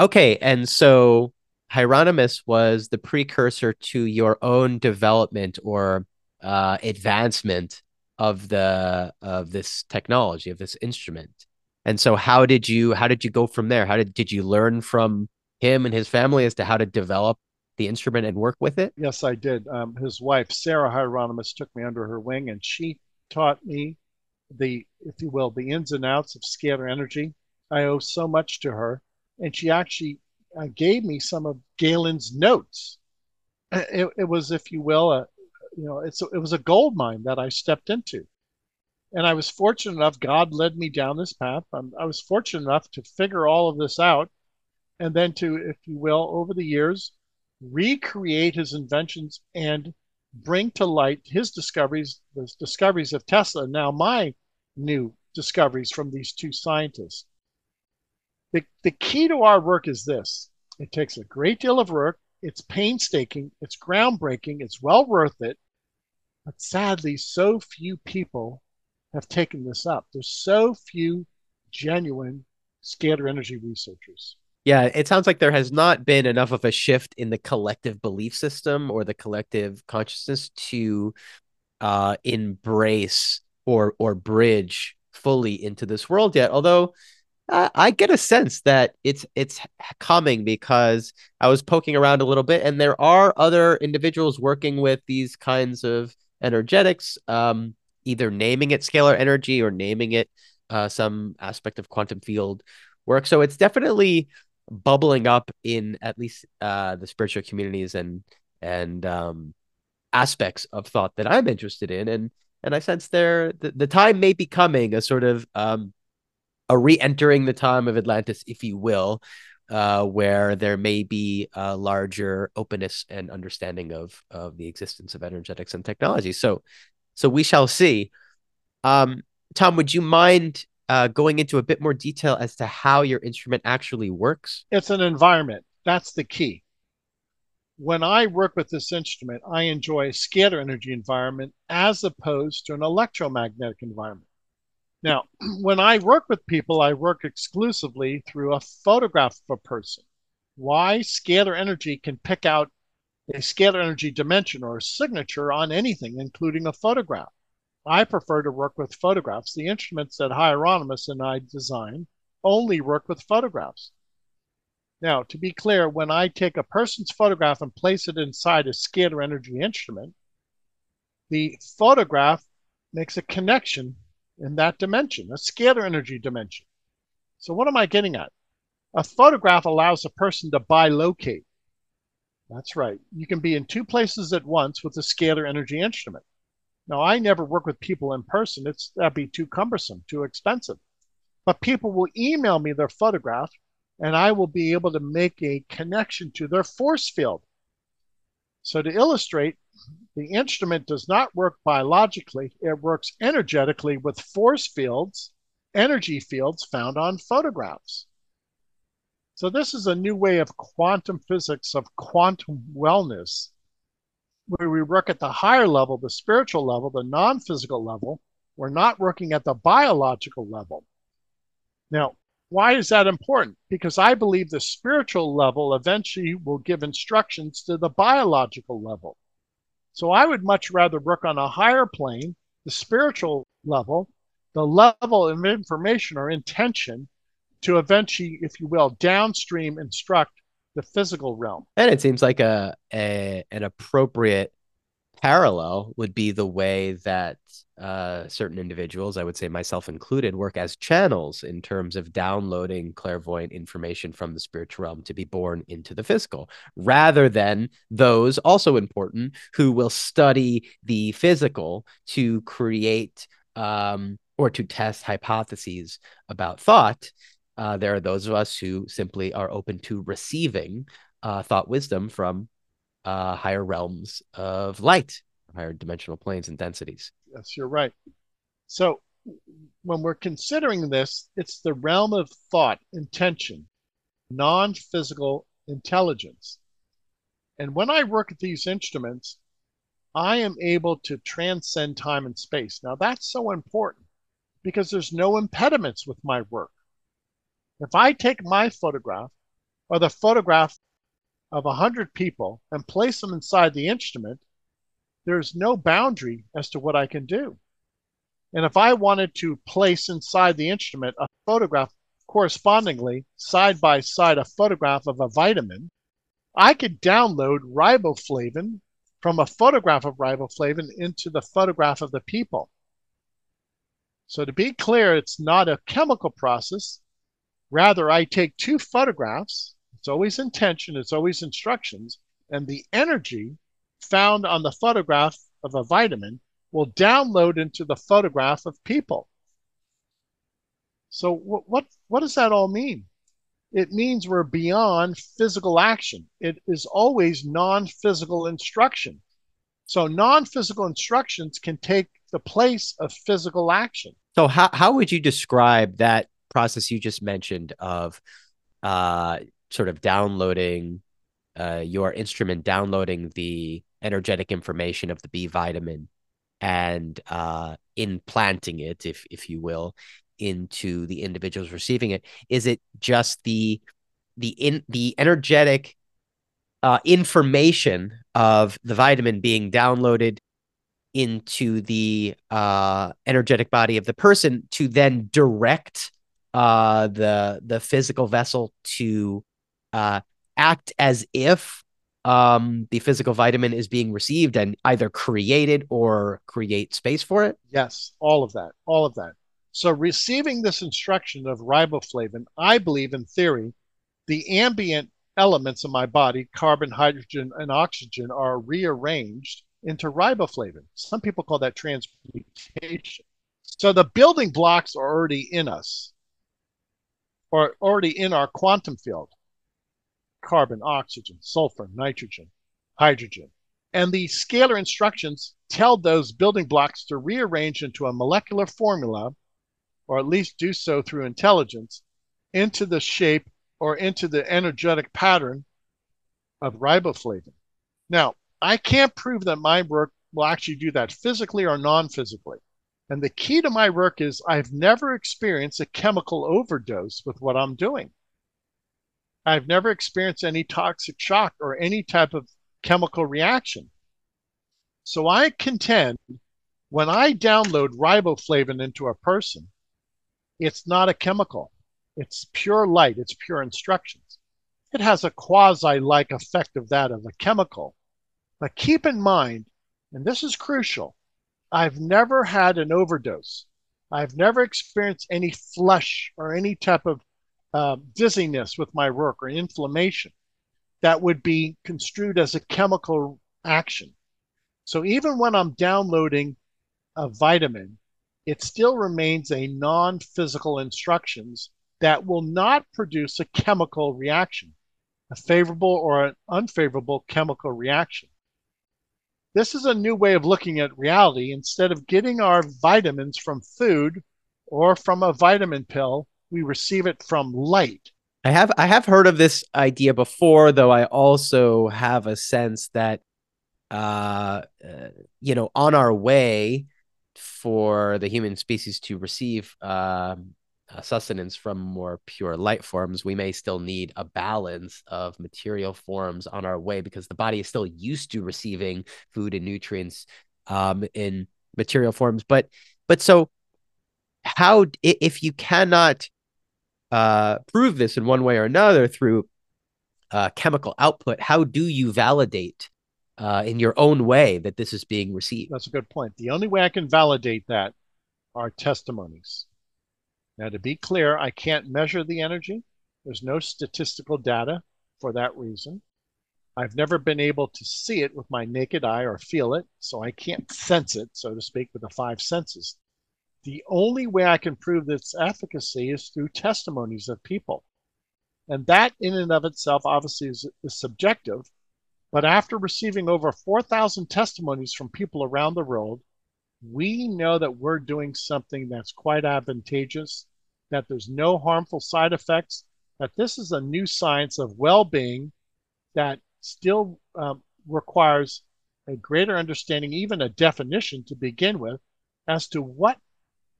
Okay. And so Hieronymus was the precursor to your own development or uh, advancement of the of this technology of this instrument. And so how did you how did you go from there? How did did you learn from him and his family as to how to develop the instrument and work with it? Yes, I did. Um, his wife Sarah Hieronymus took me under her wing and she taught me the, if you will, the ins and outs of scalar energy. I owe so much to her. And she actually uh, gave me some of Galen's notes. It, it was, if you will, a, you know, it's it was a gold mine that I stepped into. And I was fortunate enough, God led me down this path. I'm, I was fortunate enough to figure all of this out and then to, if you will, over the years, recreate his inventions and bring to light his discoveries, the discoveries of Tesla, now my new discoveries from these two scientists. The, the key to our work is this it takes a great deal of work, it's painstaking, it's groundbreaking, it's well worth it. But sadly, so few people have taken this up. There's so few genuine scalar energy researchers. Yeah, it sounds like there has not been enough of a shift in the collective belief system or the collective consciousness to uh, embrace or or bridge fully into this world yet. Although I get a sense that it's it's coming because I was poking around a little bit, and there are other individuals working with these kinds of energetics, um, either naming it scalar energy or naming it uh, some aspect of quantum field work. So it's definitely bubbling up in at least uh, the spiritual communities and and um, aspects of thought that I'm interested in, and and I sense there the, the time may be coming a sort of um, a re-entering the time of Atlantis, if you will, uh, where there may be a larger openness and understanding of of the existence of energetics and technology. So, so we shall see. Um, Tom, would you mind uh, going into a bit more detail as to how your instrument actually works? It's an environment. That's the key. When I work with this instrument, I enjoy a scalar energy environment as opposed to an electromagnetic environment. Now, when I work with people, I work exclusively through a photograph of a person. Why scalar energy can pick out a scalar energy dimension or a signature on anything, including a photograph. I prefer to work with photographs. The instruments that Hieronymus and I design only work with photographs. Now, to be clear, when I take a person's photograph and place it inside a scalar energy instrument, the photograph makes a connection in that dimension, a scalar energy dimension. So, what am I getting at? A photograph allows a person to bilocate. That's right. You can be in two places at once with a scalar energy instrument. Now, I never work with people in person. It's that'd be too cumbersome, too expensive. But people will email me their photograph, and I will be able to make a connection to their force field. So to illustrate, the instrument does not work biologically, it works energetically with force fields, energy fields found on photographs. So this is a new way of quantum physics, of quantum wellness, where we work at the higher level, the spiritual level, the non-physical level. We're not working at the biological level. Now, why is that important? Because I believe the spiritual level eventually will give instructions to the biological level. So I would much rather work on a higher plane, the spiritual level, the level of information or intention to eventually, if you will, downstream instruct the physical realm. And it seems like a, a an appropriate parallel would be the way that uh, certain individuals, I would say myself included, work as channels in terms of downloading clairvoyant information from the spiritual realm to be born into the physical, rather than those, also important, who will study the physical to create um, or to test hypotheses about thought. Uh, there are those of us who simply are open to receiving uh, thought wisdom from uh, higher realms of light, higher dimensional planes and densities. Yes, you're right. So when we're considering this, it's the realm of thought, intention, non physical intelligence. And when I work at these instruments, I am able to transcend time and space. Now, that's so important because there's no impediments with my work. If I take my photograph or the photograph of 100 people and place them inside the instrument, there's no boundary as to what I can do. And if I wanted to place inside the instrument a photograph correspondingly side by side a photograph of a vitamin, I could download riboflavin from a photograph of riboflavin into the photograph of the people. So to be clear, it's not a chemical process. Rather, I take two photographs it's always intention, it's always instructions, and the energy found on the photograph of a vitamin will download into the photograph of people. So what what, what does that all mean? It means we're beyond physical action. It is always non-physical instruction. So non-physical instructions can take the place of physical action. So how how would you describe that process you just mentioned of uh, sort of downloading uh, your instrument, downloading the energetic information of the B vitamin and uh, implanting it, if if you will, into the individuals receiving it? Is it just the the in the energetic uh, information of the vitamin being downloaded into the uh, energetic body of the person to then direct uh, the the physical vessel to uh, act as if um, the physical vitamin is being received and either created or create space for it? Yes, all of that, all of that. So receiving this instruction of riboflavin, I believe in theory, the ambient elements of my body, carbon, hydrogen, and oxygen, are rearranged into riboflavin. Some people call that transmutation. So the building blocks are already in us, or already in our quantum field carbon, oxygen, sulfur, nitrogen, hydrogen. And the scalar instructions tell those building blocks to rearrange into a molecular formula, or at least do so through intelligence, into the shape or into the energetic pattern of riboflavin. Now, I can't prove that my work will actually do that physically or non physically. And the key to my work is I've never experienced a chemical overdose with what I'm doing. I've never experienced any toxic shock or any type of chemical reaction. So I contend when I download riboflavin into a person, it's not a chemical. It's pure light, it's pure instructions. It has a quasi like effect of that of a chemical. But keep in mind, and this is crucial, I've never had an overdose. I've never experienced any flush or any type of uh, dizziness with my work or inflammation that would be construed as a chemical action. So even when I'm downloading a vitamin, it still remains a non physical instructions that will not produce a chemical reaction, a favorable or an unfavorable chemical reaction. This is a new way of looking at reality. Instead of getting our vitamins from food or from a vitamin pill, we receive it from light. I have I have heard of this idea before, though I also have a sense that uh, uh you know, on our way for the human species to receive um, sustenance from more pure light forms, we may still need a balance of material forms on our way because the body is still used to receiving food and nutrients um, in material forms. But but so how if you cannot uh, prove this in one way or another through uh, chemical output, how do you validate uh, in your own way that this is being received? That's a good point. The only way I can validate that are testimonies. Now, to be clear, I can't measure the energy. There's no statistical data for that reason. I've never been able to see it with my naked eye or feel it, so I can't sense it, so to speak, with the five senses. The only way I can prove its efficacy is through testimonies of people. And that, in and of itself, obviously is, is subjective. But after receiving over 4,000 testimonies from people around the world, we know that we're doing something that's quite advantageous, that there's no harmful side effects, that this is a new science of well being that still um, requires a greater understanding, even a definition to begin with, as to what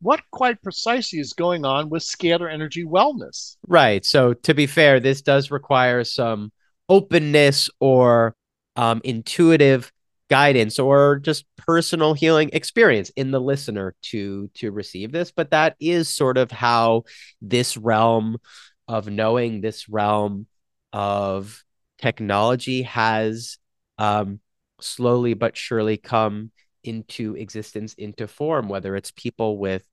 what quite precisely is going on with scalar energy wellness. Right. So to be fair, this does require some openness or um, intuitive guidance or just personal healing experience in the listener to to receive this but that is sort of how this realm of knowing this realm of technology has um, slowly but surely come into existence into form whether it's people with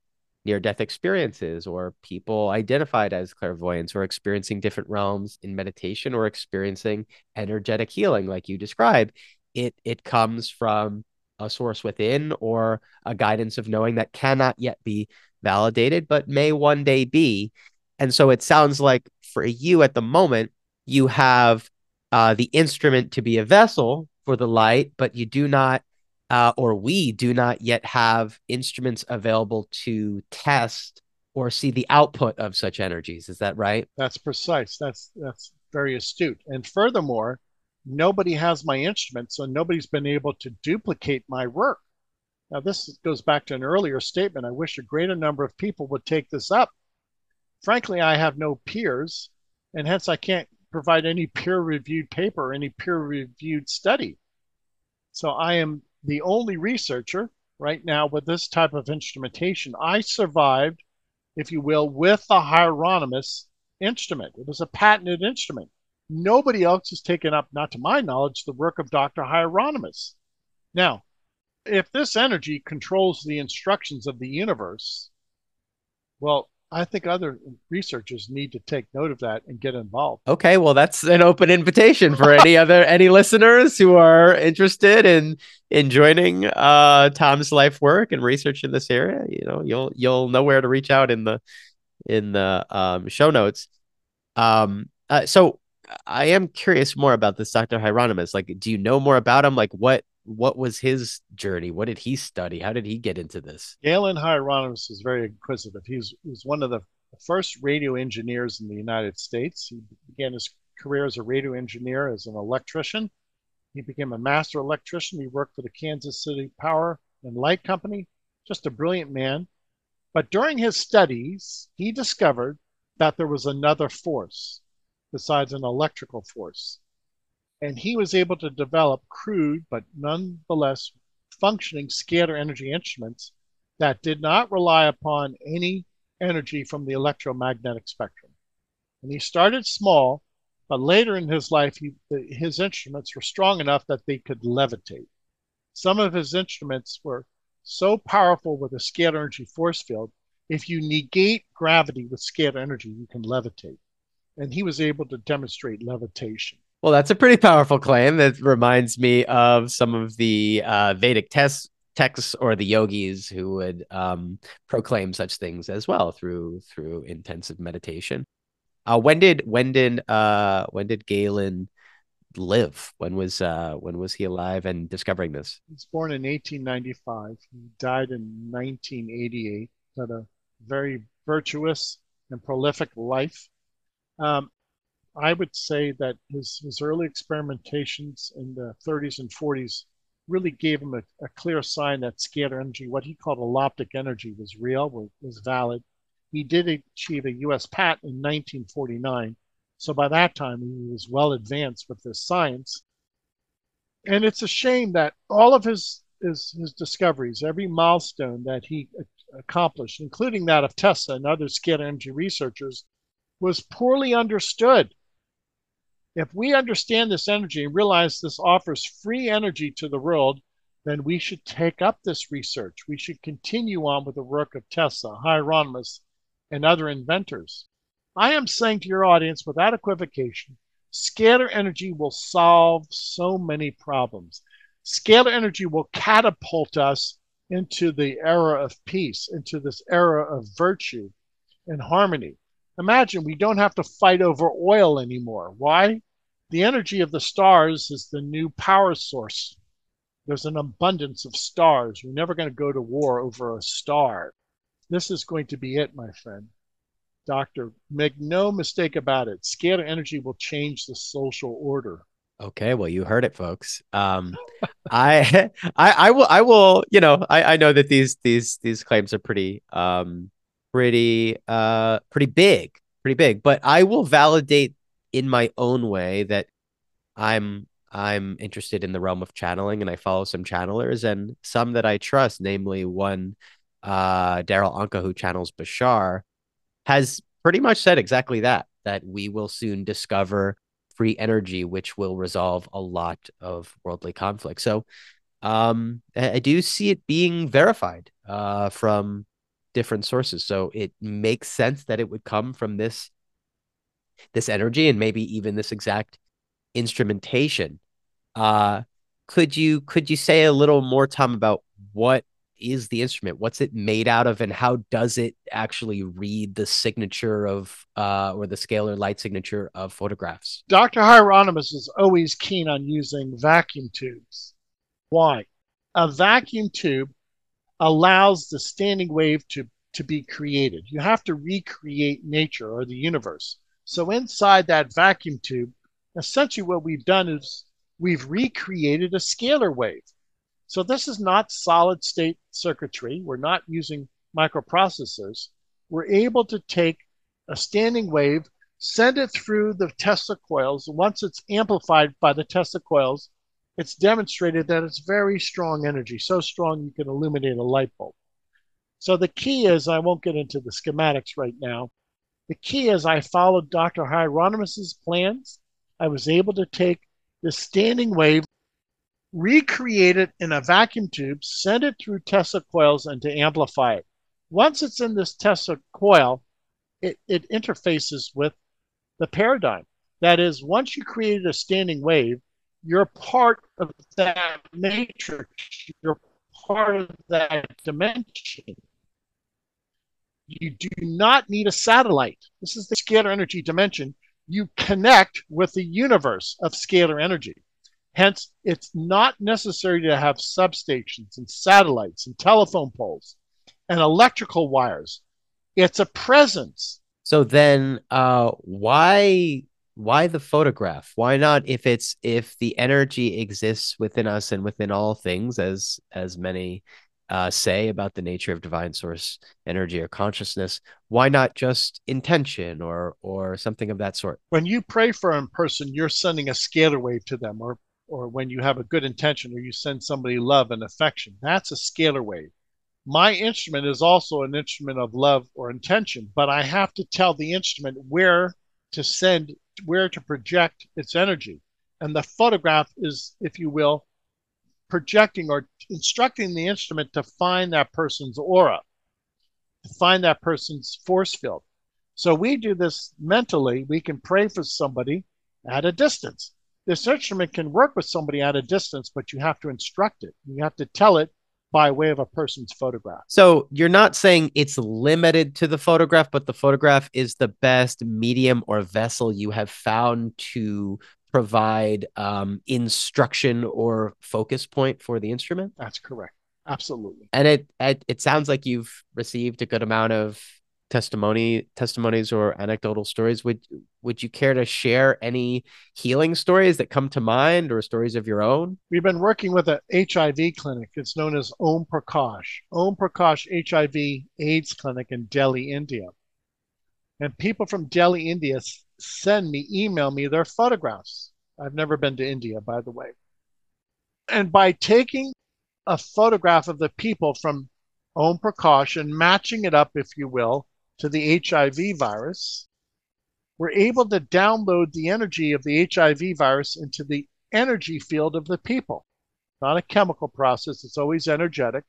near death experiences or people identified as clairvoyants or experiencing different realms in meditation or experiencing energetic healing like you describe it it comes from a source within or a guidance of knowing that cannot yet be validated but may one day be. And so it sounds like for you at the moment you have uh, the instrument to be a vessel for the light but you do not uh, or we do not yet have instruments available to test or see the output of such energies. Is that right? That's precise. That's that's very astute. And furthermore, nobody has my instrument, so nobody's been able to duplicate my work. Now, this goes back to an earlier statement. I wish a greater number of people would take this up. Frankly, I have no peers, and hence I can't provide any peer reviewed paper any peer reviewed study. So I am the only researcher right now with this type of instrumentation. I survived, if you will, with the Hieronymus instrument. It was a patented instrument. Nobody else has taken up, not to my knowledge, the work of Dr. Hieronymus. Now, if this energy controls the instructions of the universe, well, I think other researchers need to take note of that and get involved. Okay, well that's an open invitation for any other any listeners who are interested in in joining uh Tom's life work and research in this area. You know, you'll you'll know where to reach out in the in the um, show notes. Um, uh, so I am curious more about this Dr. Hieronymus. Like, do you know more about him? Like, what what was his journey? What did he study? How did he get into this? Galen Hieronymus is very inquisitive. He was, was one of the first radio engineers in the United States. He began his career as a radio engineer, as an electrician. He became a master electrician. He worked for the Kansas City Power and Light Company. Just a brilliant man. But during his studies, he discovered that there was another force besides an electrical force and he was able to develop crude but nonetheless functioning scalar energy instruments that did not rely upon any energy from the electromagnetic spectrum. And he started small, but later in his life, he, his instruments were strong enough that they could levitate. Some of his instruments were so powerful with a scalar energy force field if you negate gravity with scalar energy, you can levitate. And he was able to demonstrate levitation. Well, that's a pretty powerful claim. That reminds me of some of the uh, Vedic tests texts or the yogis who would um, proclaim such things as well through through intensive meditation. Uh, when did when did uh, when did Galen live? When was uh, when was he alive and discovering this? He was born in 1895. He died in 1988. Had a very virtuous and prolific life. Um, I would say that his, his early experimentations in the 30s and 40s really gave him a, a clear sign that scalar energy, what he called eloptic energy, was real, was, was valid. He did achieve a U.S. patent in 1949. So by that time, he was well advanced with this science. And it's a shame that all of his, his, his discoveries, every milestone that he accomplished, including that of Tesla and other scalar energy researchers, was poorly understood. If we understand this energy and realize this offers free energy to the world, then we should take up this research. We should continue on with the work of Tesla, Hieronymus, and other inventors. I am saying to your audience without equivocation, scalar energy will solve so many problems. Scalar energy will catapult us into the era of peace, into this era of virtue and harmony. Imagine we don't have to fight over oil anymore. Why? The energy of the stars is the new power source. There's an abundance of stars. We're never going to go to war over a star. This is going to be it, my friend. Doctor, make no mistake about it. Scalar energy will change the social order. Okay, well, you heard it, folks. Um, I, I, I will, I will. You know, I, I know that these, these, these claims are pretty, um, pretty, uh, pretty big, pretty big. But I will validate in my own way that I'm I'm interested in the realm of channeling and I follow some channelers and some that I trust, namely one uh Darryl Anka who channels Bashar has pretty much said exactly that that we will soon discover free energy which will resolve a lot of worldly conflict. So um I do see it being verified uh from different sources. So it makes sense that it would come from this this energy and maybe even this exact instrumentation. Uh, could you could you say a little more, Tom, about what is the instrument? What's it made out of, and how does it actually read the signature of uh, or the scalar light signature of photographs? Dr. Hieronymus is always keen on using vacuum tubes. Why? A vacuum tube allows the standing wave to, to be created. You have to recreate nature or the universe. So inside that vacuum tube, essentially what we've done is we've recreated a scalar wave. So this is not solid state circuitry. We're not using microprocessors. We're able to take a standing wave, send it through the Tesla coils. Once it's amplified by the Tesla coils, it's demonstrated that it's very strong energy, so strong you can illuminate a light bulb. So the key is, I won't get into the schematics right now, the key is I followed Dr. Hieronymus's plans. I was able to take the standing wave, recreate it in a vacuum tube, send it through Tesla coils, and to amplify it. Once it's in this Tesla coil, it, it interfaces with the paradigm. That is, once you created a standing wave, you're part of that matrix, you're part of that dimension. You do not need a satellite. This is the scalar energy dimension. You connect with the universe of scalar energy. Hence, it's not necessary to have substations and satellites and telephone poles and electrical wires. It's a presence. So then, uh, why why the photograph? Why not if it's if the energy exists within us and within all things, as as many uh, say about the nature of divine source energy or consciousness why not just intention or or something of that sort? When you pray for a person you're sending a scalar wave to them or or when you have a good intention or you send somebody love and affection that's a scalar wave. My instrument is also an instrument of love or intention but i have to tell the instrument where to send where to project its energy. And the photograph is if you will projecting or instructing the instrument to find that person's aura. to find that person's force field. So we do this mentally. We can pray for somebody at a distance. This instrument can work with somebody at a distance, but you have to instruct it. You have to tell it by way of a person's photograph. So you're not saying it's limited to the photograph, but the photograph is the best medium or vessel you have found to provide um, instruction or focus point for the instrument. That's correct. Absolutely. And it, it it sounds like you've received a good amount of testimony testimonies or anecdotal stories would would you care to share any healing stories that come to mind or stories of your own we've been working with a hiv clinic it's known as om prakash om prakash hiv aids clinic in delhi india and people from delhi india send me email me their photographs i've never been to india by the way and by taking a photograph of the people from Om Prakash, matching it up, if you will, to the HIV virus, we're able to download the energy of the HIV virus into the energy field of the people. Not a chemical process, it's always energetic.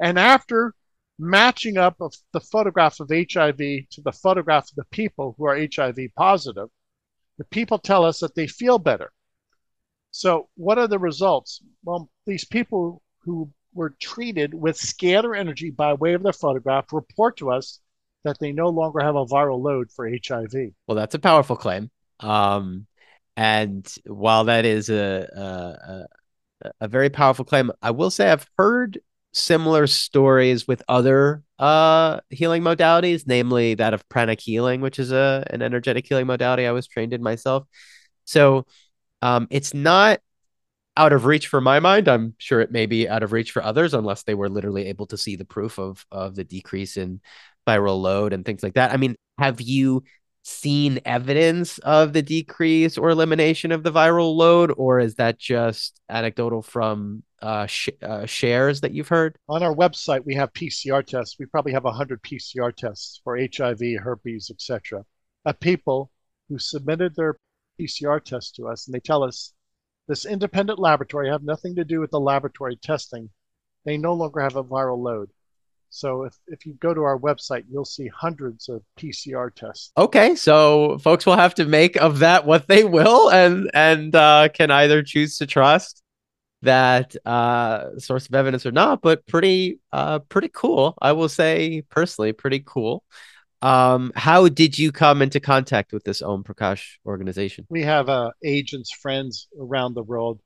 And after matching up of the photograph of HIV to the photograph of the people who are HIV positive, the people tell us that they feel better. So, what are the results? Well, these people who were treated with scalar energy by way of their photograph report to us that they no longer have a viral load for HIV. Well, that's a powerful claim. Um, and while that is a, a, a very powerful claim, I will say I've heard similar stories with other uh, healing modalities, namely that of pranic healing, which is a an energetic healing modality I was trained in myself. So um, it's not out of reach for my mind. I'm sure it may be out of reach for others, unless they were literally able to see the proof of of the decrease in viral load and things like that. I mean, have you seen evidence of the decrease or elimination of the viral load, or is that just anecdotal from uh, sh- uh, shares that you've heard? On our website, we have PCR tests. We probably have 100 PCR tests for HIV, herpes, etc. of people who submitted their PCR test to us, and they tell us this independent laboratory have nothing to do with the laboratory testing. They no longer have a viral load. So if, if you go to our website, you'll see hundreds of PCR tests. Okay, so folks will have to make of that what they will, and and uh, can either choose to trust that uh, source of evidence or not. But pretty uh, pretty cool, I will say personally, pretty cool. Um, how did you come into contact with this Om Prakash organization? We have uh, agents, friends around the world,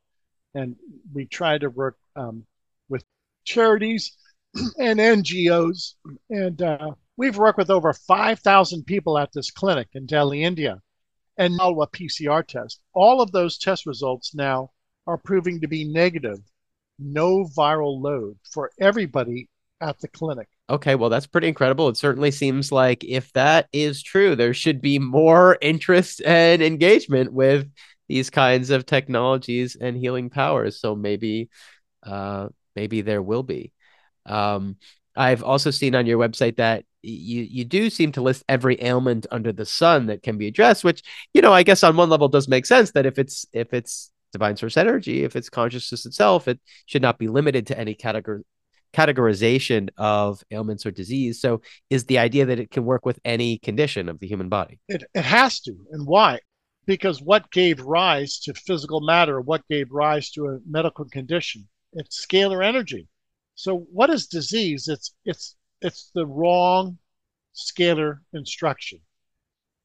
and we try to work um, with charities and NGOs. And uh, we've worked with over 5,000 people at this clinic in Delhi, India, and now a PCR test. All of those test results now are proving to be negative, no viral load for everybody at the clinic. Okay, well, that's pretty incredible. It certainly seems like if that is true, there should be more interest and engagement with these kinds of technologies and healing powers. So maybe, uh, maybe there will be. Um, I've also seen on your website that you you do seem to list every ailment under the sun that can be addressed, which you know I guess on one level does make sense that if it's if it's divine source energy, if it's consciousness itself, it should not be limited to any category categorization of ailments or disease. So is the idea that it can work with any condition of the human body? It, it has to. And why? Because what gave rise to physical matter, what gave rise to a medical condition? It's scalar energy. So what is disease? It's it's it's the wrong scalar instruction.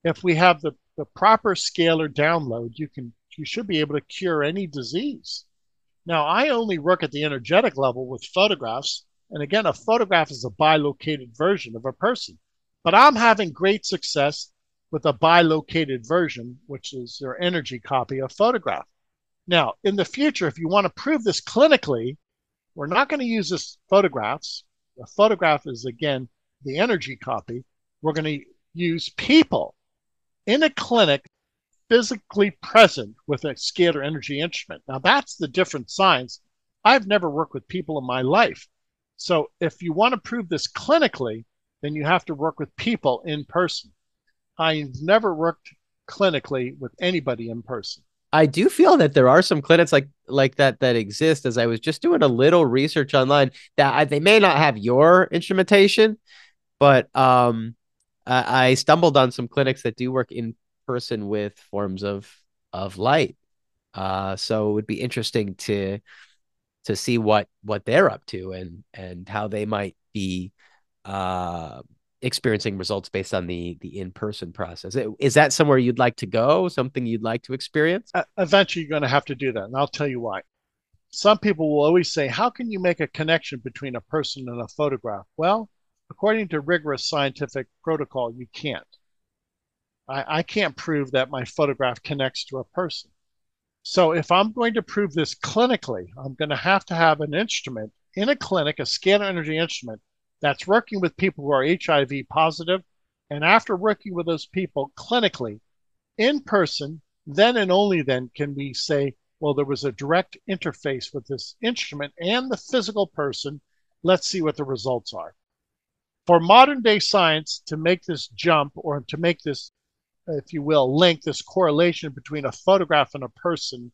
If we have the, the proper scalar download, you can you should be able to cure any disease. Now I only work at the energetic level with photographs. And again, a photograph is a bilocated version of a person. But I'm having great success with a bilocated version, which is their energy copy of photograph. Now, in the future, if you want to prove this clinically, we're not going to use this photographs. A photograph is, again, the energy copy. We're going to use people in a clinic physically present with a scalar energy instrument. Now, that's the different science. I've never worked with people in my life. So, if you want to prove this clinically, then you have to work with people in person. I've never worked clinically with anybody in person. I do feel that there are some clinics like like that that exist. As I was just doing a little research online, that I, they may not have your instrumentation, but um, I, I stumbled on some clinics that do work in person with forms of of light. Uh, so it would be interesting to to see what what they're up to and and how they might be uh, experiencing results based on the the in-person process. Is that somewhere you'd like to go? Something you'd like to experience? Eventually, you're going to have to do that, and I'll tell you why. Some people will always say, "How can you make a connection between a person and a photograph?" Well, according to rigorous scientific protocol, you can't. I, I can't prove that my photograph connects to a person. So if I'm going to prove this clinically, I'm going to have to have an instrument in a clinic, a scalar energy instrument that's working with people who are HIV positive. And after working with those people clinically, in person, then and only then can we say, well, there was a direct interface with this instrument and the physical person. Let's see what the results are. For modern day science to make this jump or to make this if you will, link this correlation between a photograph and a person,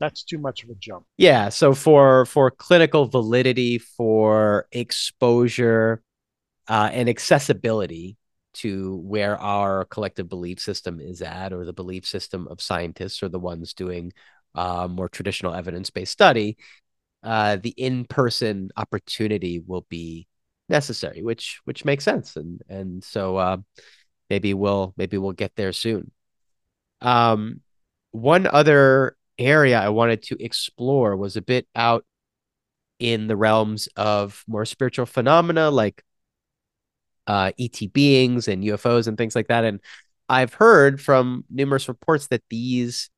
that's too much of a jump. Yeah. So for for clinical validity, for exposure, uh, and accessibility to where our collective belief system is at, or the belief system of scientists, or the ones doing uh, more traditional evidence based study, uh, the in person opportunity will be necessary, which which makes sense, and and so uh, maybe we'll maybe we'll get there soon. Um, one other area I wanted to explore was a bit out in the realms of more spiritual phenomena like uh, ET beings and UFOs and things like that. And I've heard from numerous reports that these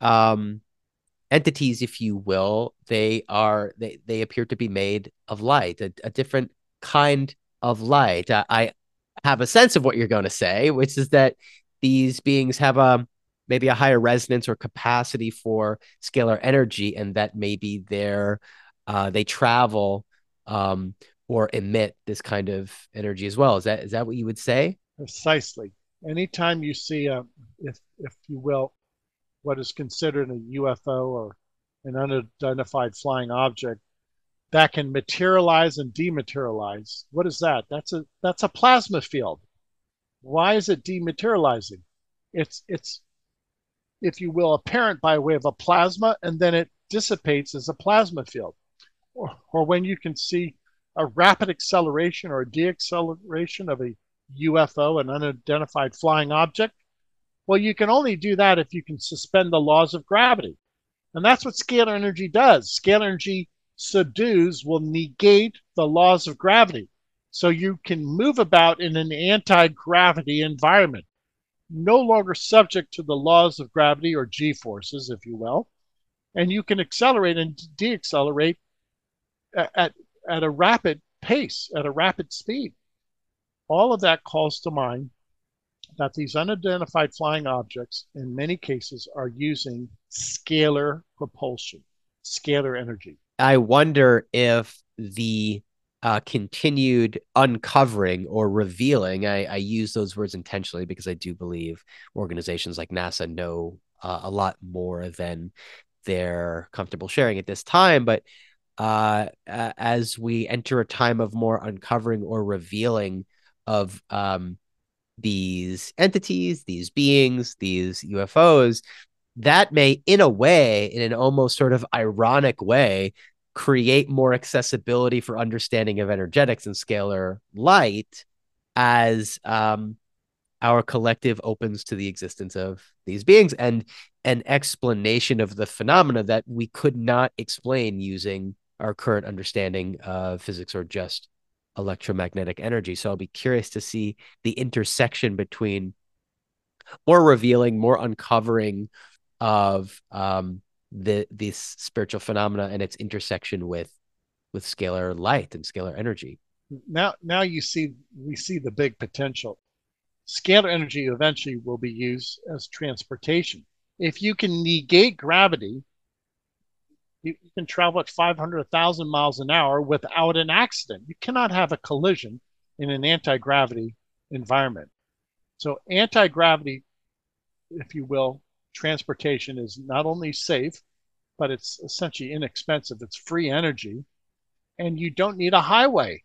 um, entities, if you will, they are they they appear to be made of light, a, a different kind of light. I have a sense of what you're going to say, which is that these beings have a maybe a higher resonance or capacity for scalar energy, and that maybe they're uh, they travel um, or emit this kind of energy as well. Is that is that what you would say? Precisely. Anytime you see a, if if you will, what is considered a UFO or an unidentified flying object, that can materialize and dematerialize. What is that? That's a that's a plasma field. Why is it dematerializing? It's it's if you will apparent by way of a plasma and then it dissipates as a plasma field. Or, or when you can see a rapid acceleration or deacceleration of a UFO, an unidentified flying object, well, you can only do that if you can suspend the laws of gravity. And that's what scalar energy does. Scalar energy subdues will negate the laws of gravity. So you can move about in an anti gravity environment, no longer subject to the laws of gravity or g forces, if you will. And you can accelerate and deaccelerate at, at a rapid pace, at a rapid speed. All of that calls to mind that these unidentified flying objects, in many cases, are using scalar propulsion, scalar energy. I wonder if the uh, continued uncovering or revealing, I, I, use those words intentionally because I do believe organizations like NASA know uh, a lot more than they're comfortable sharing at this time. But uh, as we enter a time of more uncovering or revealing of um, these entities, these beings, these UFOs, that may, in a way, in an almost sort of ironic way, create more accessibility for understanding of energetics and scalar light as um, our collective opens to the existence of these beings and an explanation of the phenomena that we could not explain using our current understanding of physics or just electromagnetic energy. So I'll be curious to see the intersection between more revealing, more uncovering of um, the this spiritual phenomena and its intersection with with scalar light and scalar energy. Now, now you see we see the big potential. Scalar energy eventually will be used as transportation. If you can negate gravity, you, you can travel at 500,000 miles an hour without an accident. You cannot have a collision in an anti gravity environment. So, anti gravity, if you will, transportation is not only safe, but it's essentially inexpensive. It's free energy, and you don't need a highway.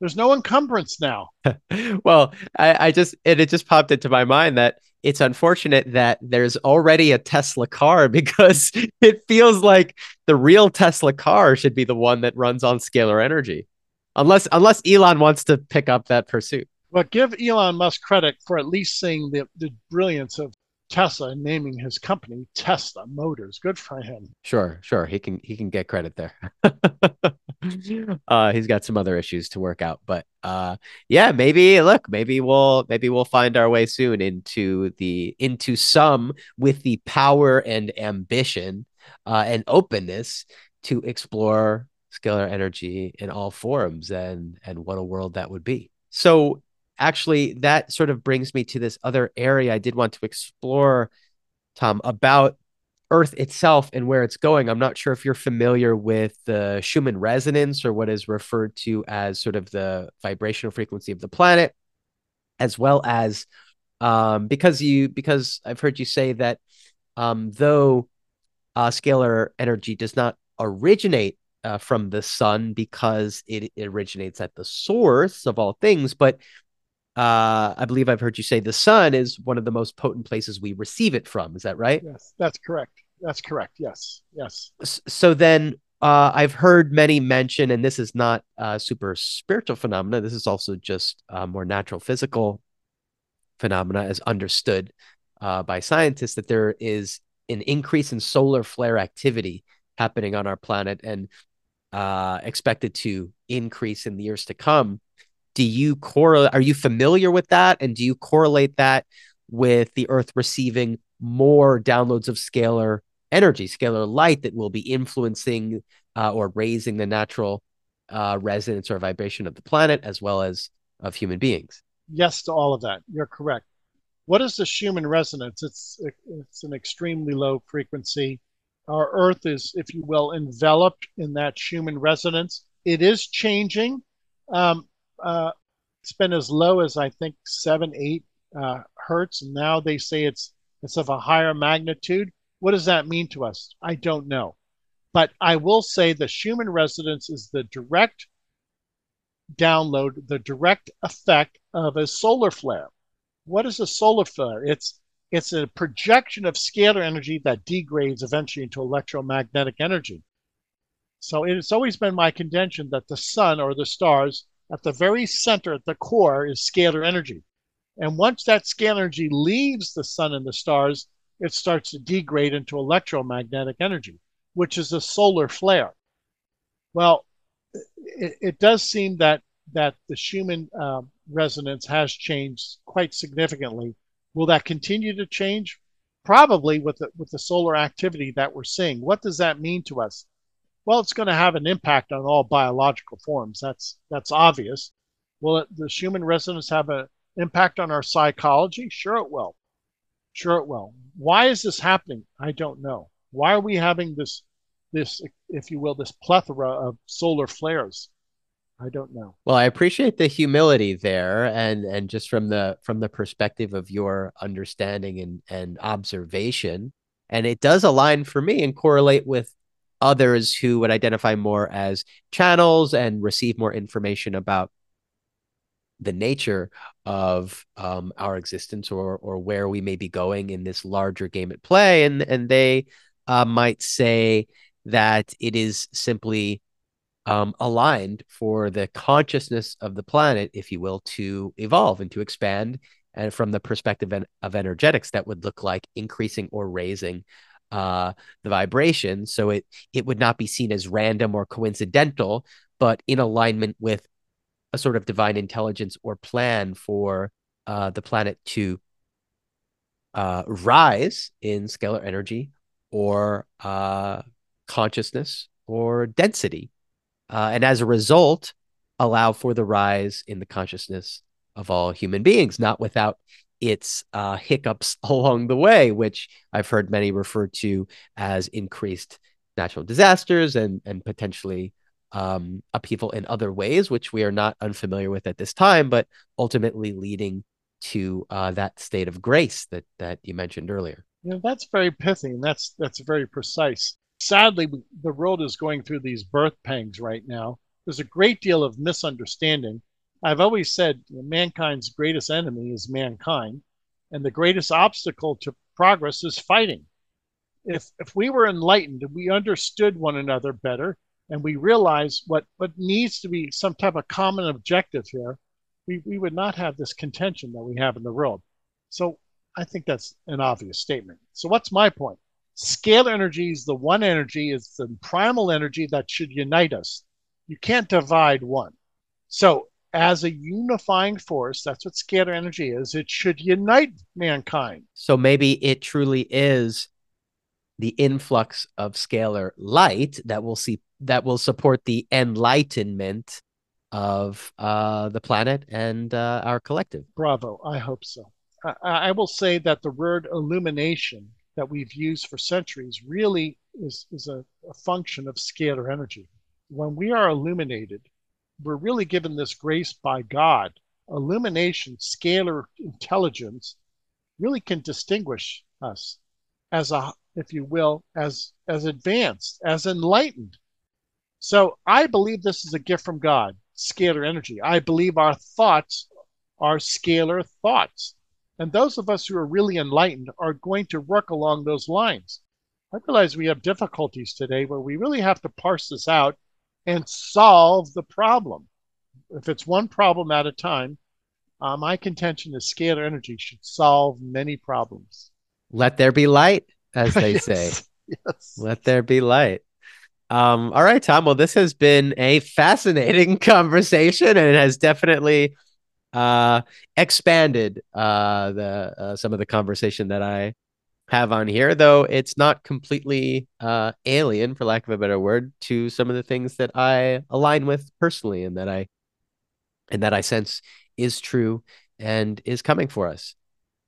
There's no encumbrance now. well, I, I just it, it just popped into my mind that it's unfortunate that there's already a Tesla car because it feels like the real Tesla car should be the one that runs on scalar energy. Unless unless Elon wants to pick up that pursuit. But give Elon Musk credit for at least seeing the, the brilliance of Tesla and naming his company Tesla Motors. Good for him. Sure, sure. He can he can get credit there. uh, he's got some other issues to work out, but uh, yeah, maybe look, maybe we'll maybe we'll find our way soon into the into some with the power and ambition uh, and openness to explore scalar energy in all forms and and what a world that would be. So actually that sort of brings me to this other area I did want to explore Tom about Earth itself and where it's going. I'm not sure if you're familiar with the Schumann resonance or what is referred to as sort of the vibrational frequency of the planet, as well as um, because you because I've heard you say that um, though uh, scalar energy does not originate uh, from the sun because it, it originates at the source of all things, but uh, I believe I've heard you say the sun is one of the most potent places we receive it from. Is that right? Yes, that's correct. That's correct. Yes, yes. So then uh, I've heard many mention, and this is not a super spiritual phenomena. This is also just more natural physical phenomena, as understood uh, by scientists, that there is an increase in solar flare activity happening on our planet and uh, expected to increase in the years to come do you correlate are you familiar with that? And do you correlate that with the earth receiving more downloads of scalar energy scalar light that will be influencing uh, or raising the natural uh, resonance or vibration of the planet as well as of human beings? Yes to all of that. You're correct. What is the schumann resonance? It's it's an extremely low frequency. Our earth is if you will enveloped in that schumann resonance. It is changing. Um, uh, it's been as low as I think seven, eight uh, hertz, and now they say it's it's of a higher magnitude. What does that mean to us? I don't know, but I will say the Schumann resonance is the direct download, the direct effect of a solar flare. What is a solar flare? It's it's a projection of scalar energy that degrades eventually into electromagnetic energy. So it's always been my contention that the sun or the stars at the very center, at the core, is scalar energy. And once that scalar energy leaves the sun and the stars, it starts to degrade into electromagnetic energy, which is a solar flare. Well, it, it does seem that that the Schumann uh, resonance has changed quite significantly. Will that continue to change? Probably with the, with the solar activity that we're seeing. What does that mean to us? Well, it's going to have an impact on all biological forms. That's that's obvious. Will it, the Schumann resonance have an impact on our psychology? Sure, it will. Sure, it will. Why is this happening? I don't know. Why are we having this, this, if you will, this plethora of solar flares? I don't know. Well, I appreciate the humility there, and and just from the from the perspective of your understanding and and observation, and it does align for me and correlate with others who would identify more as channels and receive more information about the nature of um, our existence or or where we may be going in this larger game at play, and and they uh, might say that it is simply um, aligned for the consciousness of the planet, if you will, to evolve and to expand. And from the perspective of energetics, that would look like increasing or raising uh, the vibration. So it it would not be seen as random or coincidental, but in alignment with a sort of divine intelligence or plan for uh, the planet to uh, rise in scalar energy or uh, consciousness or density. Uh, and as a result, allow for the rise in the consciousness of all human beings, not without its uh, hiccups along the way, which I've heard many refer to as increased natural disasters and and potentially um, upheaval in other ways, which we are not unfamiliar with at this time, but ultimately leading to uh, that state of grace that that you mentioned earlier. Yeah, that's very pithy, and that's that's very precise. Sadly, the world is going through these birth pangs right now. There's a great deal of misunderstanding I've always said mankind's greatest enemy is mankind, and the greatest obstacle to progress is fighting. If if we were enlightened and we understood one another better, and we realized what what needs to be some type of common objective here, we, we would not have this contention that we have in the world. So I think that's an obvious statement. So what's my point? Scalar energy is the one energy, is the primal energy that should unite us. You can't divide one. So as a unifying force, that's what scalar energy is. It should unite mankind. So maybe it truly is the influx of scalar light that will see that will support the enlightenment of uh, the planet and uh, our collective. Bravo. I hope so. I, I will say that the word illumination that we've used for centuries really is, is a, a function of scalar energy. When we are illuminated, we're really given this grace by God. Illumination, scalar intelligence, really can distinguish us as a, if you will, as as advanced, as enlightened. So I believe this is a gift from God, scalar energy. I believe our thoughts are scalar thoughts. And those of us who are really enlightened are going to work along those lines. I realize we have difficulties today where we really have to parse this out and solve the problem. If it's one problem at a time, uh, my contention is scalar energy should solve many problems. Let there be light, as they yes. say. Yes. Let there be light. Um, all right, Tom. Well, this has been a fascinating conversation, and it has definitely uh, expanded uh, the uh, some of the conversation that I have on here, though it's not completely uh, alien, for lack of a better word, to some of the things that I align with personally, and that I and that I sense is true and is coming for us.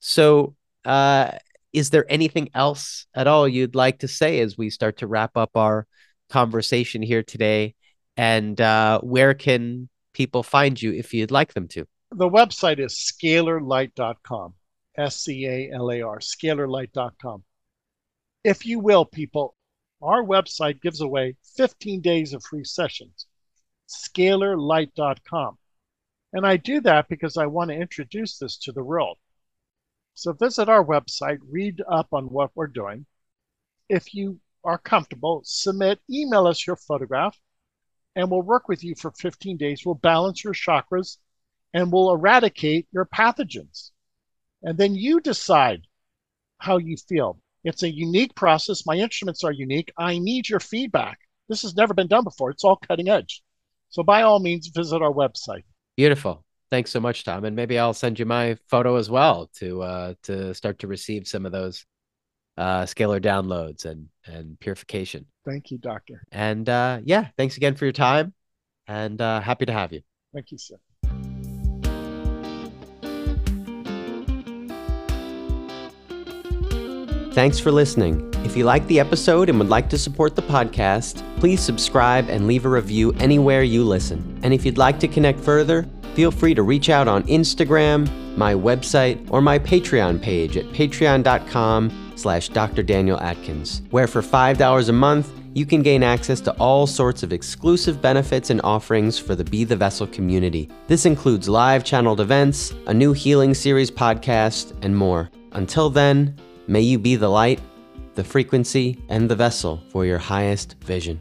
So, uh, is there anything else at all you'd like to say as we start to wrap up our conversation here today? And uh, where can people find you if you'd like them to? The website is scalarlight.com. S C A L A R, scalarlight.com. If you will, people, our website gives away 15 days of free sessions. Scalarlight.com. And I do that because I want to introduce this to the world. So visit our website, read up on what we're doing. If you are comfortable, submit, email us your photograph, and we'll work with you for 15 days. We'll balance your chakras and we'll eradicate your pathogens. And then you decide how you feel. It's a unique process. My instruments are unique. I need your feedback. This has never been done before. It's all cutting edge. So by all means, visit our website. Beautiful. Thanks so much, Tom. And maybe I'll send you my photo as well to uh, to start to receive some of those uh, scalar downloads and and purification. Thank you, Doctor. And uh, yeah, thanks again for your time, and uh, happy to have you. Thank you, sir. Thanks for listening. If you liked the episode and would like to support the podcast, please subscribe and leave a review anywhere you listen. And if you'd like to connect further, feel free to reach out on Instagram, my website, or my Patreon page at patreon.com slash Dr. Daniel Atkins, where for $5 a month, you can gain access to all sorts of exclusive benefits and offerings for the Be the Vessel community. This includes live channeled events, a new healing series podcast, and more. Until then, May you be the light, the frequency, and the vessel for your highest vision.